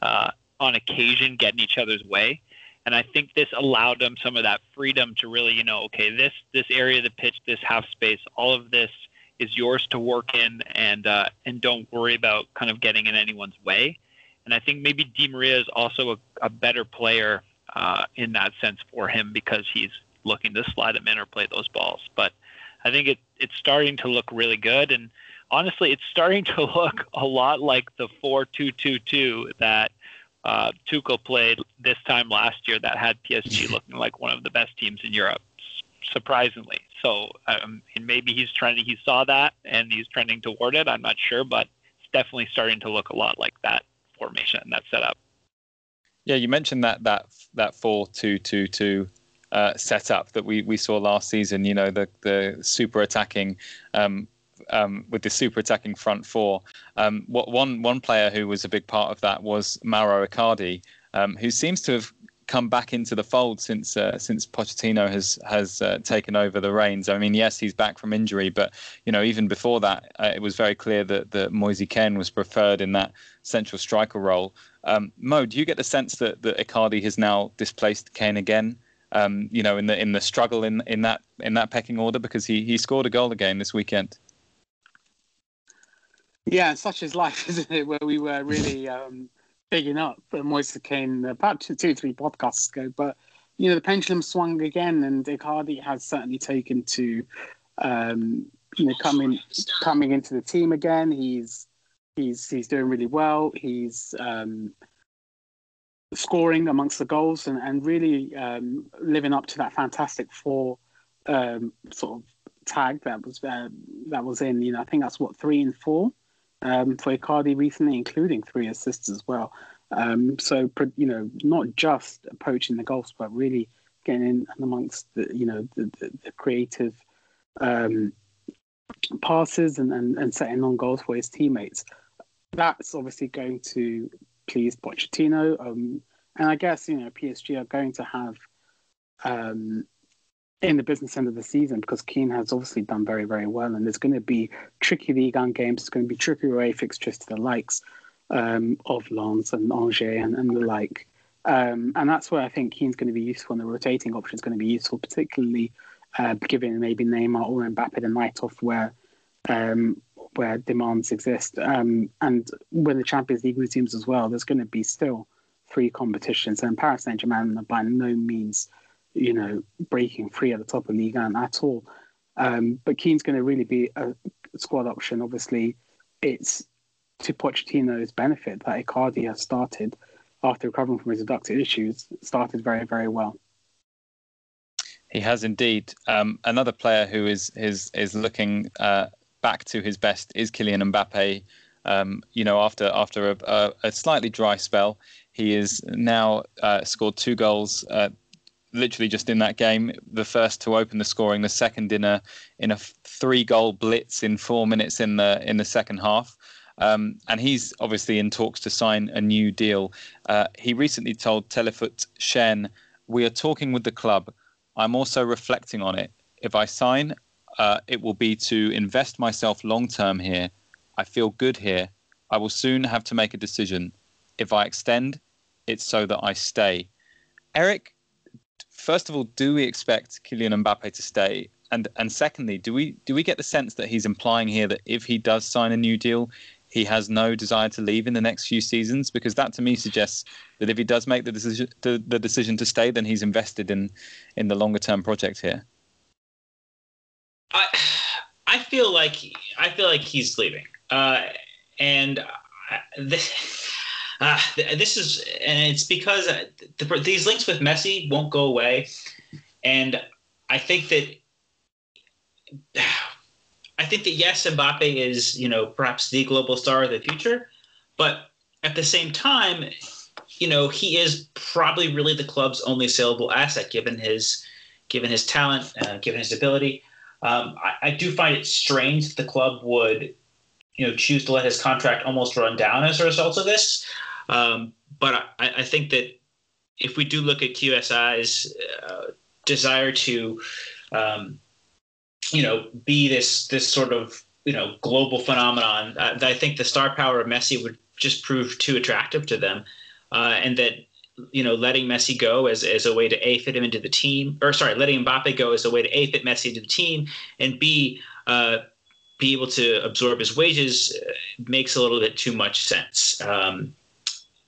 S3: uh, on occasion, get in each other's way. And I think this allowed them some of that freedom to really, you know, okay, this this area of the pitch, this half space, all of this is yours to work in, and uh, and don't worry about kind of getting in anyone's way. And I think maybe Di Maria is also a, a better player uh, in that sense for him because he's looking to slide them in or play those balls. But I think it, it's starting to look really good. And honestly, it's starting to look a lot like the 4 2 2 2 that uh, Tuchel played this time last year that had PSG looking like one of the best teams in Europe, surprisingly. So um, and maybe he's trying he saw that and he's trending toward it. I'm not sure, but it's definitely starting to look a lot like that formation, and that setup.
S1: Yeah, you mentioned that that that four two two two uh, setup that we, we saw last season. You know, the the super attacking um, um, with the super attacking front four. Um, what one one player who was a big part of that was Mauro Icardi, um, who seems to have come back into the fold since uh, since Pochettino has has uh, taken over the reins. I mean, yes, he's back from injury, but you know, even before that, uh, it was very clear that that Moise Kean was preferred in that central striker role. Um, Mo, do you get the sense that that Icardi has now displaced Kean again? um, you know, in the in the struggle in in that in that pecking order because he he scored a goal again this weekend.
S4: Yeah, such is life, isn't it? Where we were really um, bigging up Moise Kean about two, two, three podcasts ago, but you know the pendulum swung again, and Icardi has certainly taken to um, you know coming coming into the team again. He's he's he's doing really well. He's um, scoring amongst the goals and, and really um, living up to that fantastic four um, sort of tag that was uh, that was in. You know, I think that's what three and four um, for Icardi recently, including three assists as well. Um, so you know, not just approaching the goals, but really getting in amongst the you know the, the, the creative um, passes and, and, and setting on goals for his teammates. That's obviously going to please Pochettino. Um, and I guess you know PSG are going to have um, in the business end of the season because Kean has obviously done very very well, and there's going to be tricky league 1 games. It's going to be tricky away fixtures to the likes um, of Lens and Angers and, and the like. Um, and that's where I think Kean's going to be useful, and the rotating option is going to be useful, particularly uh, giving maybe Neymar or Mbappe the night off where um, where demands exist. Um, and with the Champions League teams as well, there's going to be still three competitions, and Paris Saint Germain are by no means, you know, breaking free at the top of Ligue 1 at all. Um, but Kean's going to really be a squad option. Obviously, it's to Pochettino's benefit that Icardi has started after recovering from his adductor issues, started very, very well.
S1: He has indeed. Um, another player who is is is looking uh, back to his best is Kylian Mbappe. Um, you know, after after a, a, slightly dry spell, he has now uh, scored two goals uh, literally just in that game, the first to open the scoring, the second in a in a three goal blitz in four minutes in the in the second half. Um, and he's obviously in talks to sign a new deal. Uh, he recently told Telefoot Shen, "We are talking with the club. I'm also reflecting on it. If I sign, uh, it will be to invest myself long term here. I feel good here. I will soon have to make a decision. If I extend, it's so that I stay." Eric, first of all, do we expect Kylian Mbappe to stay? And and secondly, do we do we get the sense that he's implying here that if he does sign a new deal, he has no desire to leave in the next few seasons? Because that to me suggests that if he does make the decision the, decision to stay, then he's invested in in the longer term project here.
S2: I I feel like I feel like he's leaving, uh, and this uh, this is, and it's because uh, the, these links with Messi won't go away, and I think that. I think that yes, Mbappe is you know perhaps the global star of the future, but at the same time, you know he is probably really the club's only saleable asset given his given his talent, uh, given his ability. Um, I, I, do find it strange that the club would you know choose to let his contract almost run down as a result of this. Um, but I, I, think that if we do look at QSI's uh, desire to, um, you know, be this this sort of you know global phenomenon, uh, I think the star power of Messi would just prove too attractive to them, uh, and that you know letting Messi go as, as a way to a fit him into the team, or sorry, letting Mbappe go as a way to a fit Messi into the team, and b uh, be able to absorb his wages uh, makes a little bit too much sense. Um,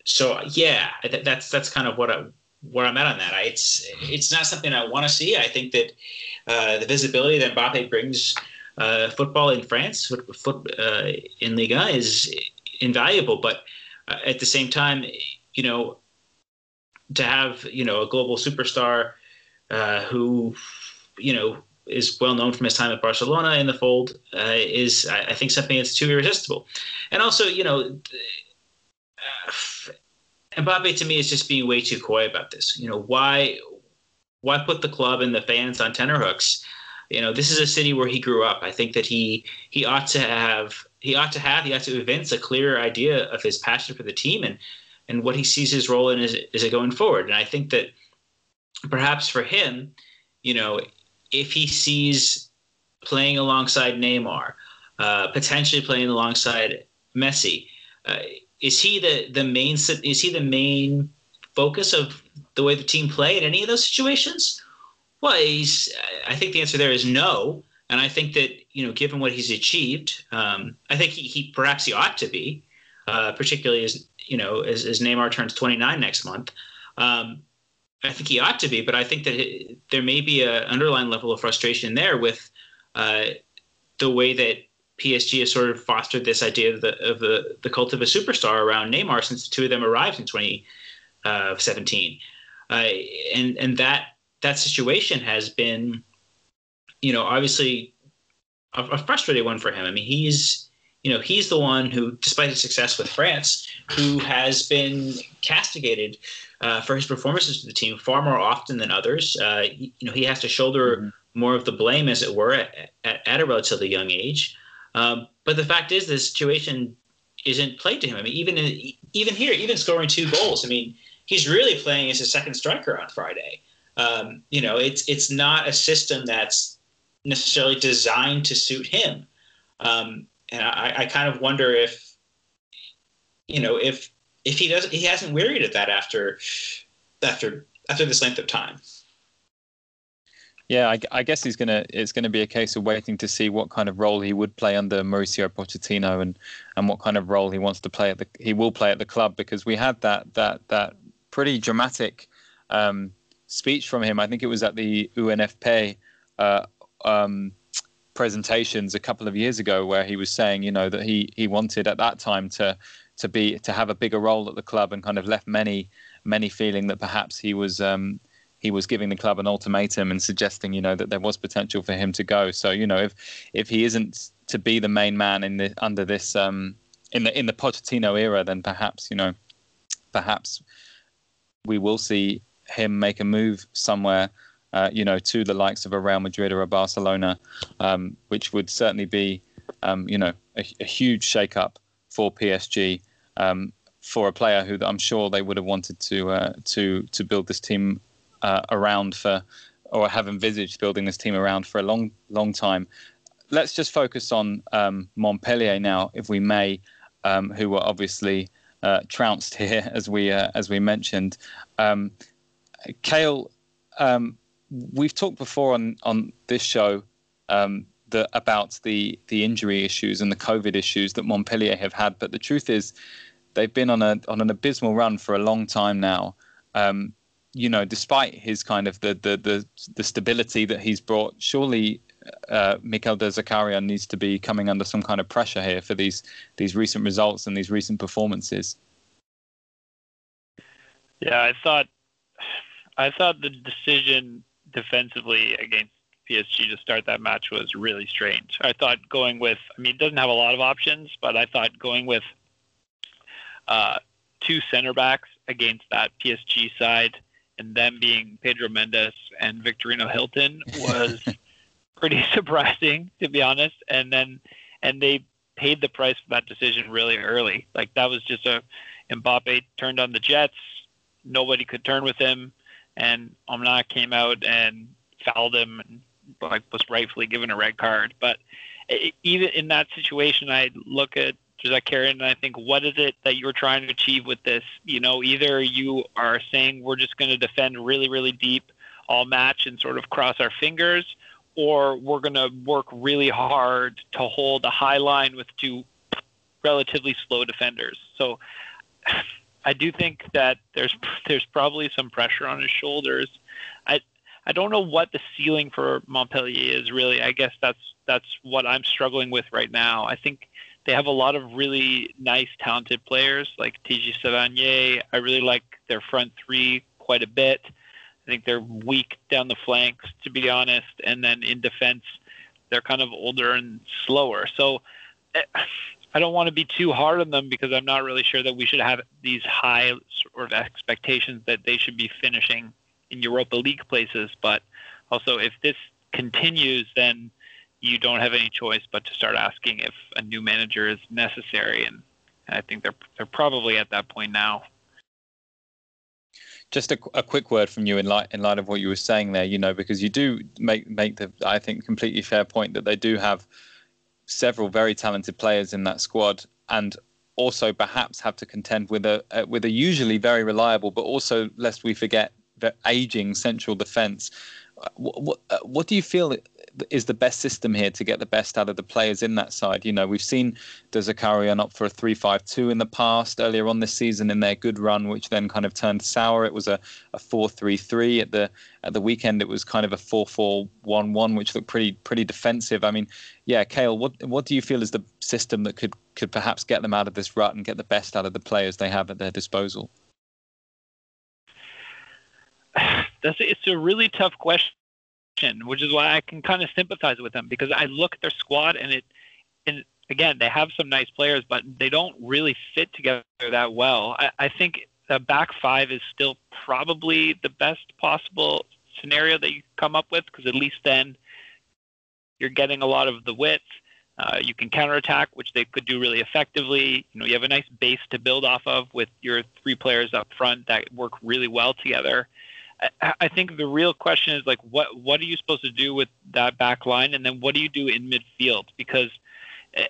S2: so yeah, that's that's kind of what I, where I'm at on that. I, it's it's not something I want to see. I think that uh, the visibility that Mbappe brings uh, football in France, foot, foot, uh, in Liga, is invaluable. But uh, at the same time, you know, to have you know a global superstar uh, who you know is well known from his time at Barcelona in the fold uh, is I, I think something that's too irresistible. And also, you know Mbappe to me is just being way too coy about this. You know, why why put the club and the fans on tenterhooks? You know, this is a city where he grew up. I think that he he ought to have he ought to have he ought to evince a clearer idea of his passion for the team and and what he sees his role in is is going forward. And I think that perhaps for him, you know, if he sees playing alongside Neymar, uh, potentially playing alongside Messi, uh, is he the the main is he the main focus of the way the team play in any of those situations? Well, he's. I think the answer there is no, and I think that you know, given what he's achieved, um, I think he, he perhaps he ought to be, uh, particularly as you know, as, as Neymar turns 29 next month. Um, I think he ought to be, but I think that it, there may be an underlying level of frustration there with uh, the way that PSG has sort of fostered this idea of the of the, the cult of a superstar around Neymar since the two of them arrived in 2017, uh, uh, and and that that situation has been, you know, obviously a, a, frustrating one for him. I mean, he's you know he's the one who, despite his success with France, who has been castigated. Uh, for his performances to the team far more often than others, uh, you know he has to shoulder mm-hmm. more of the blame, as it were, at, at, at a relatively young age. Um, but the fact is, the situation isn't played to him. I mean, even in, even here, even scoring two goals, I mean, he's really playing as a second striker on Friday. Um, you know, it's it's not a system that's necessarily designed to suit him. Um, and I, I kind of wonder if, you know, if if he doesn't, he hasn't wearied of that after after after this length of time.
S1: Yeah, I, I, guess he's gonna. It's gonna be a case of waiting to see what kind of role he would play under Mauricio Pochettino, and and what kind of role he wants to play at the. He will play at the club because we had that that that pretty dramatic um, speech from him. I think it was at the UNFP uh, um, presentations a couple of years ago, where he was saying, you know, that he he wanted at that time to to be to have a bigger role at the club, and kind of left many many feeling that perhaps he was. Um, he was giving the club an ultimatum and suggesting, you know, that there was potential for him to go. So, you know, if if he isn't to be the main man in the under this um, in the in the Pochettino era, then perhaps you know, perhaps we will see him make a move somewhere, uh, you know, to the likes of a Real Madrid or a Barcelona, um, which would certainly be, um, you know, a, a huge shake-up for PSG um, for a player who I'm sure they would have wanted to uh, to to build this team uh, around for, or have envisaged building this team around for a long long time. Let's just focus on um, Montpellier now, if we may, um, who were obviously uh, trounced here, as we uh, as we mentioned. Um, Kale, um, we've talked before on on this show um, about the the injury issues and the COVID issues that Montpellier have had, but the truth is, they've been on a on an abysmal run for a long time now. Um, you know, despite his kind of the the the, the stability that he's brought, surely uh, Michel Der Zakarian needs to be coming under some kind of pressure here for these these recent results and these recent performances.
S3: Yeah, I thought I thought the decision defensively against PSG to start that match was really strange. I thought going with I mean it doesn't have a lot of options, but I thought going with uh, two center backs against that PSG side and them being Pedro Mendes and Vitorino Hilton was pretty surprising to be honest. And then and they paid the price for that decision really early. Like that was just a Mbappe turned on the Jets, nobody could turn with him, and Omna came out and fouled him and like was rightfully given a red card. But even in that situation, I look at Der Zakarian and I think, what is it that you're trying to achieve with this? You know, either you are saying we're just going to defend really, really deep all match and sort of cross our fingers, or we're going to work really hard to hold a high line with two relatively slow defenders. So I do think that there's there's probably some pressure on his shoulders. I I don't know what the ceiling for Montpellier is really. I guess that's that's what I'm struggling with right now. I think they have a lot of really nice, talented players like Teji Savanier. I really like their front three quite a bit. I think they're weak down the flanks, to be honest. And then in defense, they're kind of older and slower. So eh, I don't want to be too hard on them because I'm not really sure that we should have these high sort of expectations that they should be finishing in Europa League places. But also, if this continues, then you don't have any choice but to start asking if a new manager is necessary. And, and I think they're they're probably at that point now.
S1: Just a, a quick word from you in light in light of what you were saying there, you know, because you do make make the I think completely fair point that they do have several very talented players in that squad, and also perhaps have to contend with a, with a usually very reliable, but also lest we forget the aging central defence. What, what, what do you feel is the best system here to get the best out of the players in that side. You know, we've seen Der Zakarian up for a 3-5-2 in the past earlier on this season in their good run, which then kind of turned sour. It was a, a 4-3-3 at the at the weekend. It was kind of a 4-4-1-1, which looked pretty pretty defensive. I mean, yeah, Kale, what what do you feel is the system that could could perhaps get them out of this rut and get the best out of the players they have at their disposal?
S3: That's it's a really tough question which is why I can kind of sympathize with them because I look at their squad and it, and again, they have some nice players, but they don't really fit together that well. I, I think the back five is still probably the best possible scenario that you come up with because at least then you're getting a lot of the width. Uh, you can counterattack, which they could do really effectively. You know, you have a nice base to build off of with your three players up front that work really well together. I think the real question is like, what what are you supposed to do with that back line, and then what do you do in midfield? Because eh,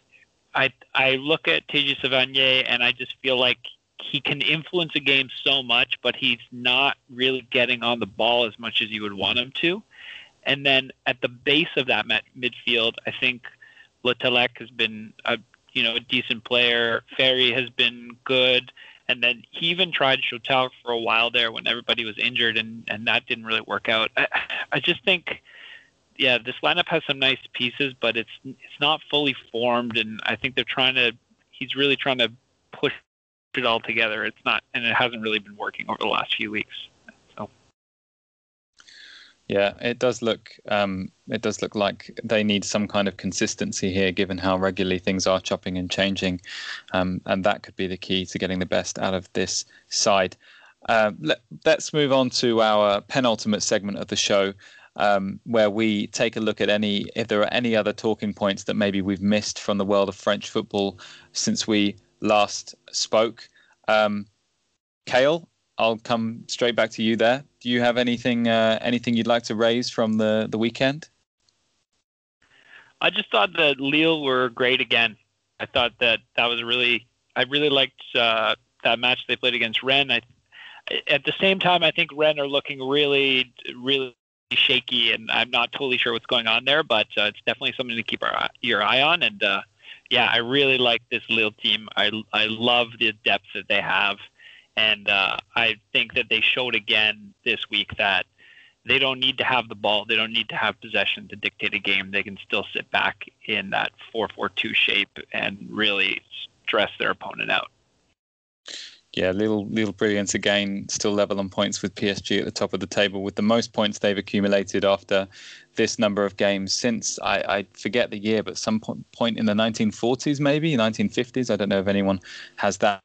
S3: I I look at Teji Savanier and I just feel like he can influence a game so much, but he's not really getting on the ball as much as you would want him to. And then at the base of that midfield, I think Le has been a you know a decent player. Ferri has been good. And then he even tried Chotard for a while there when everybody was injured, and, and that didn't really work out. I, I just think, yeah, this lineup has some nice pieces, but it's it's not fully formed, and I think they're trying to. He's really trying to push it all together. It's not, and it hasn't really been working over the last few weeks.
S1: Yeah, it does look um, it does look like they need some kind of consistency here, given how regularly things are chopping and changing, um, and that could be the key to getting the best out of this side. Uh, let, us move on to our penultimate segment of the show, um, where we take a look at any if there are any other talking points that maybe we've missed from the world of French football since we last spoke. Um, Kale, I'll come straight back to you there. Do you have anything uh, anything you'd like to raise from the the weekend?
S3: I just thought that Lille were great again. I thought that that was really I really liked uh, that match they played against Rennes. I, at the same time, I think Rennes are looking really really shaky, and I'm not totally sure what's going on there, but uh, it's definitely something to keep our your eye on. And uh, yeah, I really like this Lille team. I I love the depth that they have. And uh, I think that they showed again this week that they don't need to have the ball. They don't need to have possession to dictate a game. They can still sit back in that 4 4 2 shape and really stress their opponent out.
S1: Yeah, little little brilliance again, still level on points with PSG at the top of the table with the most points they've accumulated after this number of games since I, I forget the year, but some point in the 1940s, maybe 1950s. I don't know if anyone has that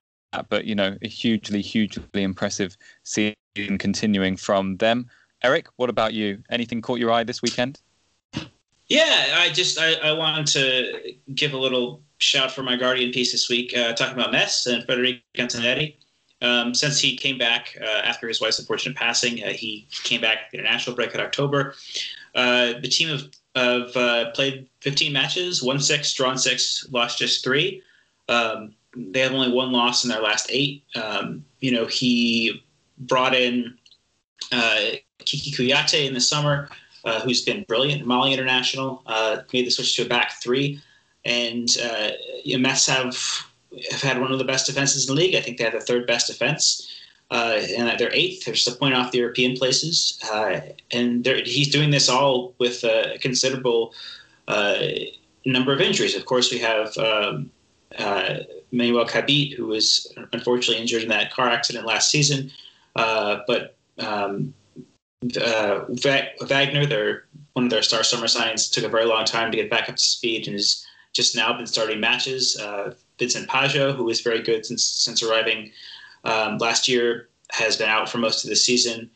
S1: but you know, a hugely, hugely impressive season continuing from them. Eric, what about you? Anything caught your eye this weekend?
S2: Yeah, I just I, I wanted to give a little shout for my Guardian piece this week, uh, talking about Metz and Frédéric Antonetti. Um, since he came back uh, after his wife's unfortunate passing, uh, he came back international break in October. Uh, the team have, have uh, played 15 matches, won six, drawn six, lost just three. Um, they have only one loss in their last eight. Um, you know, he brought in uh, Kiki Kouyaté in the summer, uh, who's been brilliant, Mali international, uh, made the switch to a back three. And uh, you know, Metz have, have had one of the best defenses in the league. I think they have the third best defense. Uh, and they're eighth. They're just a point off the European places. Uh, and he's doing this all with a considerable uh, number of injuries. Of course, we have um, uh, Manuel Cabit, who was unfortunately injured in that car accident last season. Uh, but um, uh, Vagner, their one of their star summer signings, took a very long time to get back up to speed and has just now been starting matches. Uh, Vincent Pajot, who was very good since since arriving um, last year, has been out for most of the season.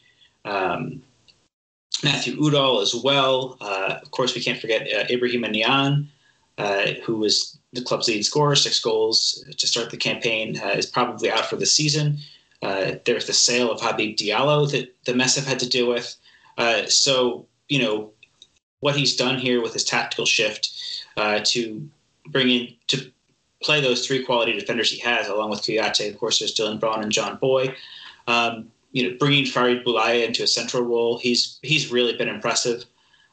S2: Um, Matthew Udol as well. Uh, of course, we can't forget uh, Ibrahim Niane, uh, who was the club's leading scorer, six goals to start the campaign, uh, is probably out for the season. Uh, there's the sale of Habib Diallo that the Metz have had to deal with. Uh, so, you know, what he's done here with his tactical shift uh, to bring in, to play those three quality defenders he has, along with Kouyaté, of course, there's Dylan Bronn and John Boye. Um, you know, bringing Farid Boulaya into a central role, he's he's really been impressive.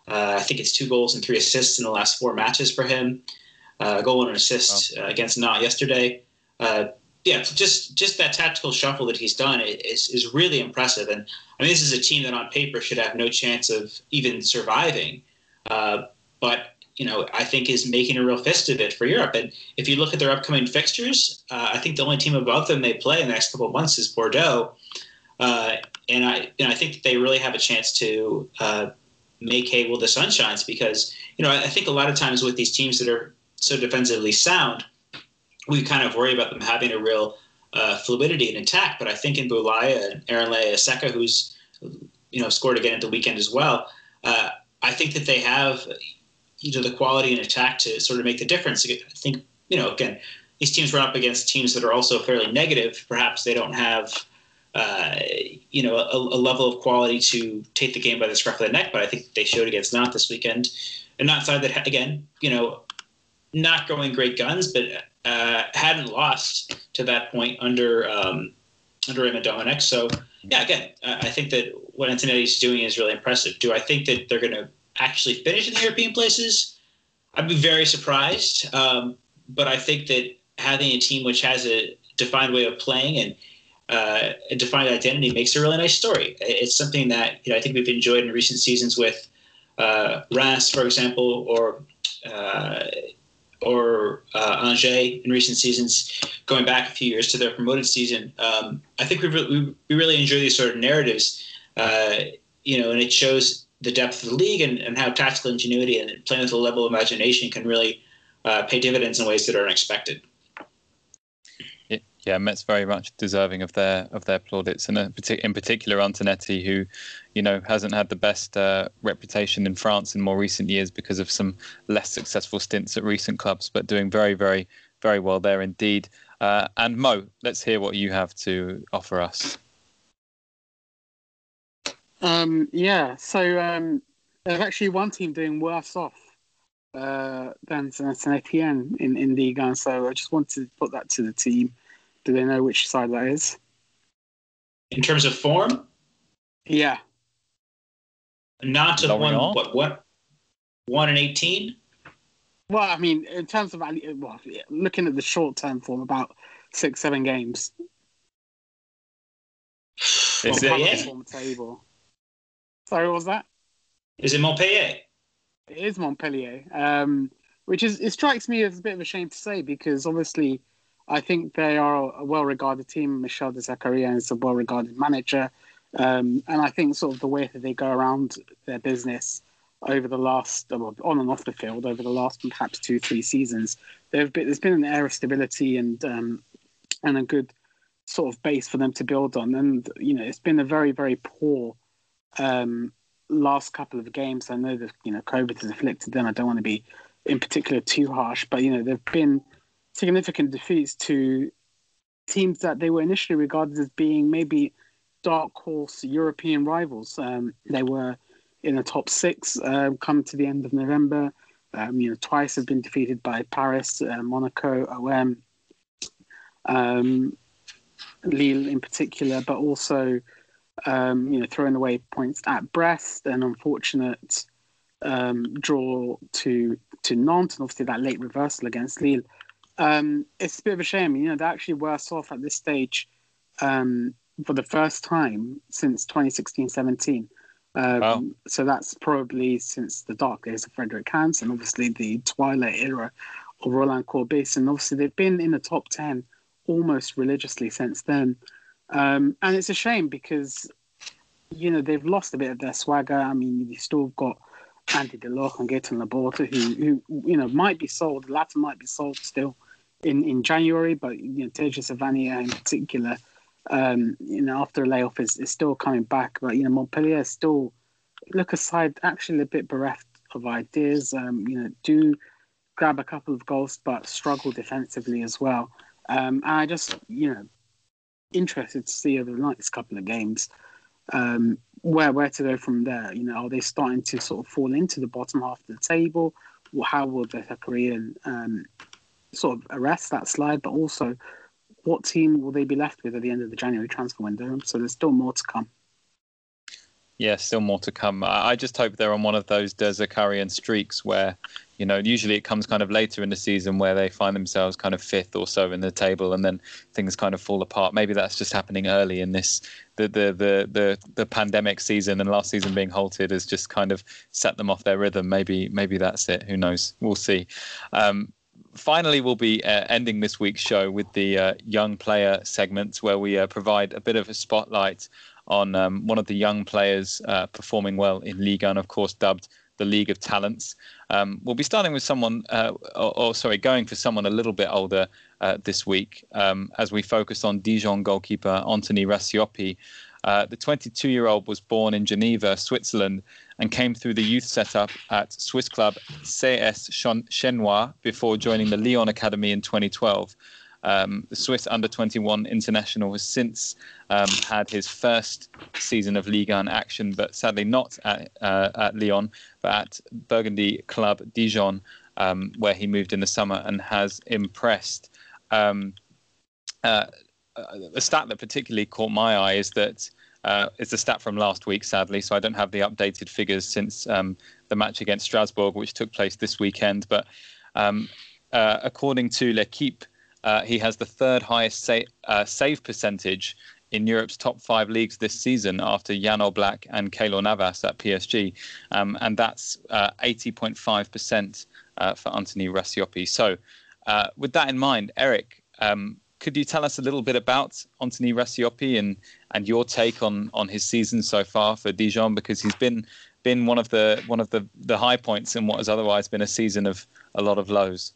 S2: Uh, I think it's two goals and three assists in the last four matches for him uh, goal and an assist oh. uh, against Nantes yesterday. Uh, yeah, just just that tactical shuffle that he's done is is really impressive. And I mean, this is a team that on paper should have no chance of even surviving, uh, but you know, I think is making a real fist of it for Europe. And if you look at their upcoming fixtures, uh, I think the only team above them they play in the next couple of months is Bordeaux. Uh, and I, you know, I think they really have a chance to uh, make hay while the sun shines because, you know, I think a lot of times with these teams that are so defensively sound, we kind of worry about them having a real uh, fluidity in attack. But I think in Boulaya and Erling Iseka, who's you know scored again at the weekend as well, uh, I think that they have you know the quality in attack to sort of make the difference. I think you know again these teams run up against teams that are also fairly negative. Perhaps they don't have. Uh, you know, a, a, level of quality to take the game by the scruff of the neck, but I think they showed against Nantes this weekend. And Nantes side that, again, you know, not going great guns, but uh, hadn't lost to that point under um, under Raymond Domenech. So yeah, again, I think that what Antonetti's doing is really impressive. Do I think that they're going to actually finish in the European places? I'd be very surprised. Um, but I think that having a team which has a defined way of playing and uh, a defined identity makes a really nice story. It's something that you know I think we've enjoyed in recent seasons with uh, for example, or uh, or uh, Angers in recent seasons, going back a few years to their promoted season. Um, I think we, re- we really enjoy these sort of narratives, uh, you know, and it shows the depth of the league and, and how tactical ingenuity and playing with a level of imagination can really uh, pay dividends in ways that are unexpected.
S1: Yeah, Metz very much deserving of their of their plaudits, and in particular Antonetti, who, you know, hasn't had the best uh, reputation in France in more recent years because of some less successful stints at recent clubs, but doing very, very, very well there indeed. Uh, and Mo, let's hear what you have to offer us.
S4: Um, yeah, so um, there's actually one team doing worse off uh, than Saint Etienne in, in Ligue 1, so I just wanted to put that to the team. Do they know which side that is?
S2: In terms of form?
S4: Yeah.
S2: Not to one, what, what, 1 and 18?
S4: Well, I mean, in terms of well, looking at the short term form, about six, seven games.
S1: Is it?
S4: Table. Sorry, what was that?
S2: Is it Montpellier?
S4: It is Montpellier, um, which is it strikes me as a bit of a shame to say because obviously I think they are a well-regarded team. Michel Der Zakarian is a well-regarded manager, um, and I think sort of the way that they go around their business over the last, well, on and off the field, over the last perhaps two, three seasons, been, there's been an air of stability and um, and a good sort of base for them to build on. And you know, it's been a very, very poor um, last couple of games. I know that you know COVID has afflicted them. I don't want to be in particular too harsh, but you know there've been significant defeats to teams that they were initially regarded as being maybe dark horse European rivals. Um, they were in the top six uh, come to the end of November. Um, you know, twice have been defeated by Paris, uh, Monaco, OM, um, Lille in particular, but also um, you know, throwing away points at Brest, an unfortunate um, draw to to Nantes, and obviously that late reversal against Lille. Um, it's a bit of a shame. You know, they're actually worse off at this stage um, for the first time since 2016-17. Um, wow. So that's probably since the dark days of Frédéric Hantz and obviously the twilight era of Roland Courbis. And obviously they've been in the top 10 almost religiously since then. Um, and it's a shame because, you know, they've lost a bit of their swagger. I mean, you've still got Andy Delort and Gaetan Laborde, who, who, you know, might be sold. The latter might be sold still in, in January, but, you know, Teji Savanier in particular, um, you know, after a layoff is, is still coming back. But, you know, Montpellier still look aside, actually a bit bereft of ideas. Um, you know, do grab a couple of goals, but struggle defensively as well. Um, and I just, you know, interested to see over the next couple of games um, where where to go from there. You know, are they starting to sort of fall into the bottom half of the table? How will Der Zakarian um, sort of arrest that slide? But also, what team will they be left with at the end of the January transfer window? So there's still more to come.
S1: Yeah, still more to come. I just hope they're on one of those Der Zakarian streaks where you know, usually it comes kind of later in the season where they find themselves kind of fifth or so in the table, and then things kind of fall apart. Maybe that's just happening early in this the the the the, the pandemic season, and last season being halted has just kind of set them off their rhythm. Maybe maybe that's it. Who knows? We'll see. Um, finally, we'll be uh, ending this week's show with the uh, young player segment where we uh, provide a bit of a spotlight on um, one of the young players uh, performing well in Liga, and of course dubbed the League of Talents. Um, we'll be starting with someone, uh, or, or, sorry, going for someone a little bit older this week um, as we focus on Dijon goalkeeper Anthony Racioppi. Uh, the 22 year old was born in Geneva, Switzerland, and came through the youth setup at Swiss club CS Chenois before joining the Lyon Academy in 2012. Um, the Swiss under 21 international has since um, had his first season of Ligue 1 action, but sadly not at, uh, at Lyon, but at Burgundy Club Dijon, um, where he moved in the summer and has impressed. Um, uh, a stat that particularly caught my eye is that uh, it's a stat from last week, sadly, so I don't have the updated figures since um, the match against Strasbourg, which took place this weekend. But um, uh, according to L'Equipe, uh, he has the third highest sa- uh, save percentage in Europe's top five leagues this season after Jan Oblak and Keylor Navas at PSG. Um, and that's uh, 80.5% uh, for Anthony Racioppi. So, uh, with that in mind, Eric, um, could you tell us a little bit about Anthony Racioppi and, and your take on, on his season so far for Dijon? Because he's been been one of the one of the, the high points in what has otherwise been a season of a lot of lows.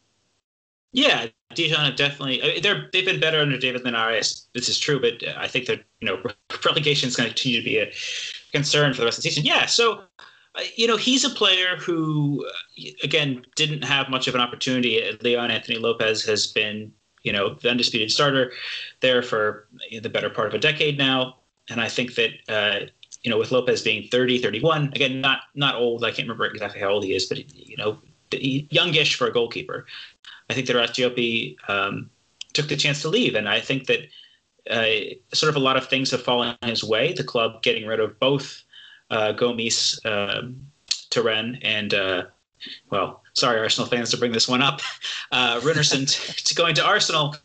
S2: Yeah, Dijon have definitely. They're they've been better under David Linares. This is true, but I think that you know relegation is going to continue to be a concern for the rest of the season. Yeah, so you know he's a player who, again, didn't have much of an opportunity. Lyon Anthony Lopes has been you know the undisputed starter there for the better part of a decade now, and I think that. Uh, you know, with Lopes being 30, 31, again, not not old. I can't remember exactly how old he is, but you know, youngish for a goalkeeper. I think that Racioppi um, took the chance to leave, and I think that uh, sort of a lot of things have fallen his way. The club getting rid of both uh, Gomis, um, to Rennes, and uh, well, sorry, Arsenal fans, to bring this one up, uh, to, to going to Arsenal.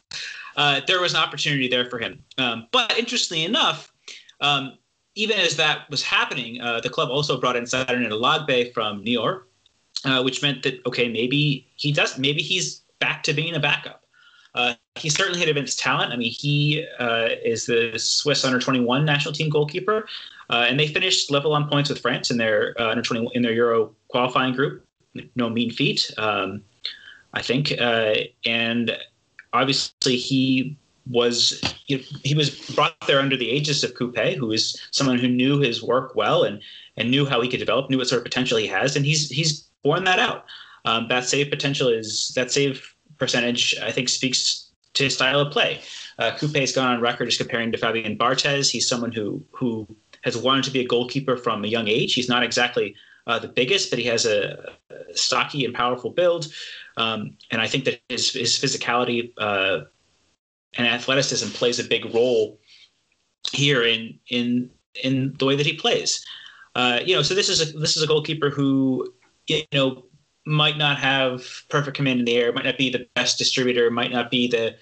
S2: Uh, there was an opportunity there for him, um, but interestingly enough. Um, even as that was happening, uh, the club also brought in Saturnin Allagbé from Niort, uh, which meant that okay, maybe he does, maybe he's back to being a backup. Uh, he certainly had immense talent. I mean, he uh, is the Swiss under 21 national team goalkeeper, uh, and they finished level on points with France in their uh, under 21 in their Euro qualifying group. No mean feat, um, I think. Uh, and obviously, he was he, was brought there under the aegis of Coupé, who is someone who knew his work well and and knew how he could develop, knew what sort of potential he has, and he's he's borne that out. Um, that save potential is that save percentage. I think speaks to his style of play. Uh, Coupé has gone on record as comparing to Fabian Barthez. He's someone who who has wanted to be a goalkeeper from a young age. He's not exactly uh, the biggest, but he has a, stocky and powerful build. Um, and I think that his his physicality uh, and athleticism plays a big role here in in in the way that he plays. Uh, you know, so this is a this is a goalkeeper who you know might not have perfect command in the air, might not be the best distributor, might not be the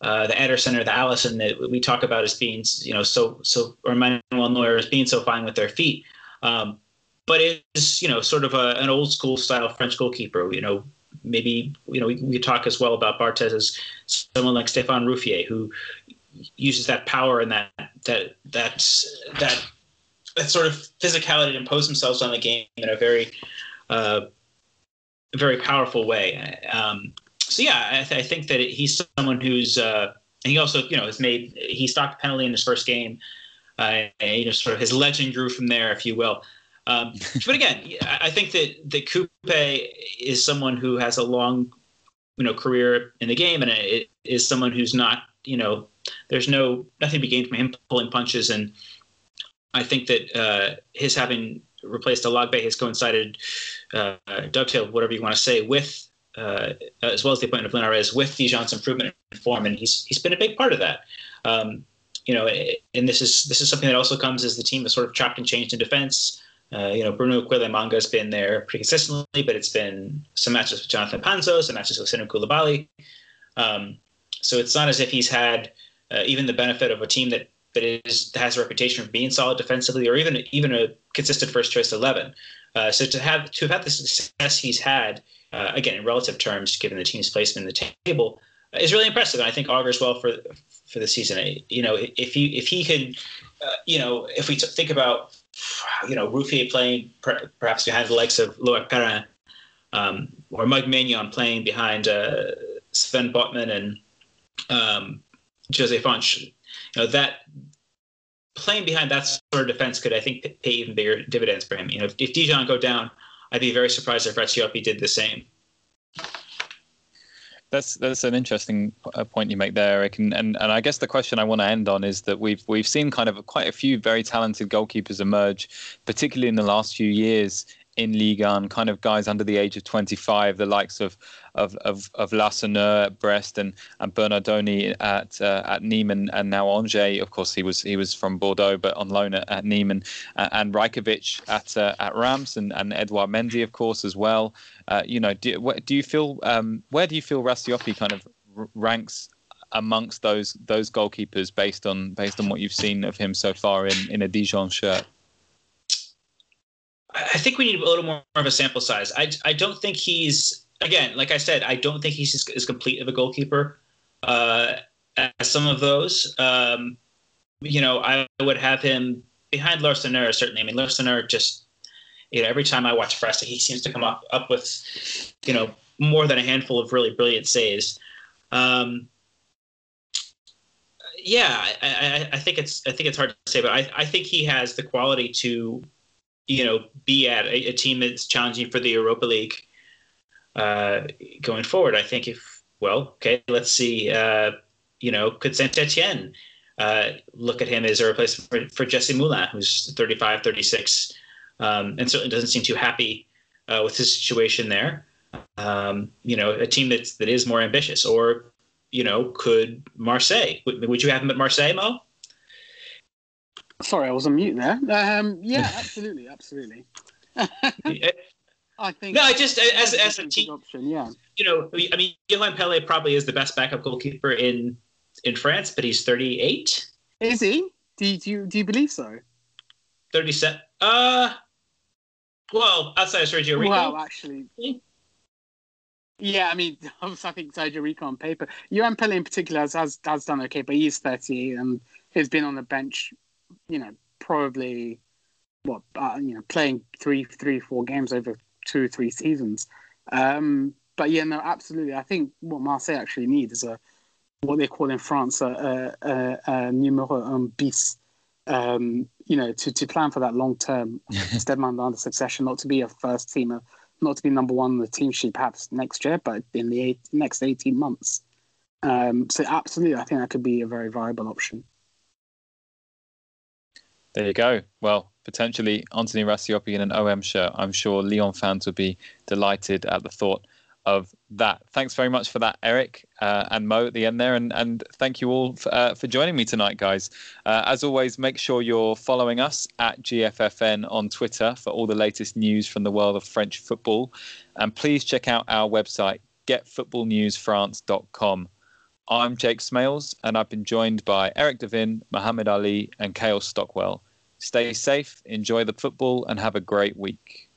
S2: uh, the Ederson or the Alisson that we talk about as being, you know, so so or Manuel Neuer as being so fine with their feet. Um, but it's you know sort of a, an old school style French goalkeeper. You know, maybe you know we, we talk as well about Barthez as someone like Stéphane Ruffier who uses that power and that that that that that sort of physicality to impose themselves on the game in a very uh, very powerful way. Um, so yeah, I, th- I, think that he's someone who's uh, he also you know has made he stopped penalty in his first game. Uh, you know, sort of his legend grew from there, if you will. Um, but again, I think that that Coupé is someone who has a long, you know, career in the game, and it is someone who's not, you know, there's no nothing to be gained from him pulling punches, and I think that uh, his having replaced Allagbé has coincided, uh, dovetailed, whatever you want to say, with uh, as well as the appointment of Linares with Dijon's improvement in form, and he's he's been a big part of that. Um, you know, and this is this is something that also comes as the team is sort of chopped and changed in defense. Uh, you know, Bruno Ecuele Manga has been there pretty consistently, but it's been some matches with Jonathan Panzo, some matches with Senou Coulibaly. Um, so it's not as if he's had uh, even the benefit of a team that that is has a reputation for being solid defensively, or even even a consistent first choice eleven. Uh, so to have to have had the success he's had, uh, again in relative terms, given the team's placement in the table, is really impressive, and I think augurs well for for the season. You know, if he if he could, uh, you know, if we t- think about, you know, Ruffier playing per- perhaps behind the likes of Loic Perrin, um, or Mike Maignan playing behind uh, Sven Botman and um, Jose Fonte, you know that playing behind that sort of defense could I think pay even bigger dividends for him. You know, if, if Dijon go down, I'd be very surprised if Racioppi did the same.
S1: That's that's an interesting uh, point you make there, Eric. And, and and I guess the question I want to end on is that we've we've seen kind of quite a few very talented goalkeepers emerge, particularly in the last few years in Ligue 1, kind of guys under the age of 25, the likes of of of, of Larsonneur at Brest and, and Bernardoni at uh, at Nîmes and, and now Angers. Of course, he was he was from Bordeaux, but on loan at, at Nîmes and uh, and at uh, at Reims and, and Edouard Mendy, of course, as well. Uh, you know, do, do you feel um, where do you feel Racioppi kind of ranks amongst those those goalkeepers based on based on what you've seen of him so far in in a Dijon shirt?
S2: I think we need a little more of a sample size. I, I don't think he's again, like I said, I don't think he's as, complete of a goalkeeper uh, as some of those. Um, you know, I would have him behind Larsonneur certainly. I mean, Larsonneur just you know every time I watch Fresta, he seems to come up up with you know more than a handful of really brilliant saves. Um, yeah, I, I, I, think it's I think it's hard to say, but I, I think he has the quality to, you know, be at a, a team that's challenging for the Europa League uh, going forward. I think if well, okay, let's see. Uh, you know, could Saint Etienne uh, look at him as a replacement for, for Jessy Moulin, who's 35, 36, um, and certainly doesn't seem too happy uh, with his situation there. Um, you know, a team that's that is more ambitious, or you know, could Marseille? Would, would you have him at Marseille, Mo?
S4: Sorry, I was on mute there. Um, yeah, absolutely, absolutely. I think.
S2: No, I just as as a team
S4: option, yeah.
S2: You know, I mean, Yohann Pelé probably is the best backup goalkeeper in in France, but he's 38.
S4: Is he? Do you, do you, do you believe so?
S2: 37. Uh, well, outside of Sergio Rico.
S4: Well, actually. Yeah, I mean, obviously, I think Sergio Rico on paper. Yohann Pelé in particular has, has, has done okay, but he's 30 and he's been on the bench, you know, probably, what, uh, you know, playing three, three, four games over two or three seasons. Um, but yeah, no, absolutely. I think what Marseille actually need is a what they call in France a, a, a numero un bis. Um, you know, to, to plan for that long term Steve Mandanda succession, not to be a first teamer, not to be number one on the team sheet perhaps next year, but in the eight, next 18 months. Um, so, absolutely, I think that could be a very viable option.
S1: There you go. Well, potentially Anthony Racioppi in an OM shirt. I'm sure Lyon fans would be delighted at the thought of that. Thanks very much for that, Eric uh, and Mo at the end there, and and thank you all for, uh, for joining me tonight, guys. Uh, as always, make sure you're following us at GFFN on Twitter for all the latest news from the world of French football, and please check out our website getfootballnewsfrance.com. I'm Jake Smales, and I've been joined by Eric Devin, Mohammed Ali, and Kale Stockwell. Stay safe, enjoy the football, and have a great week.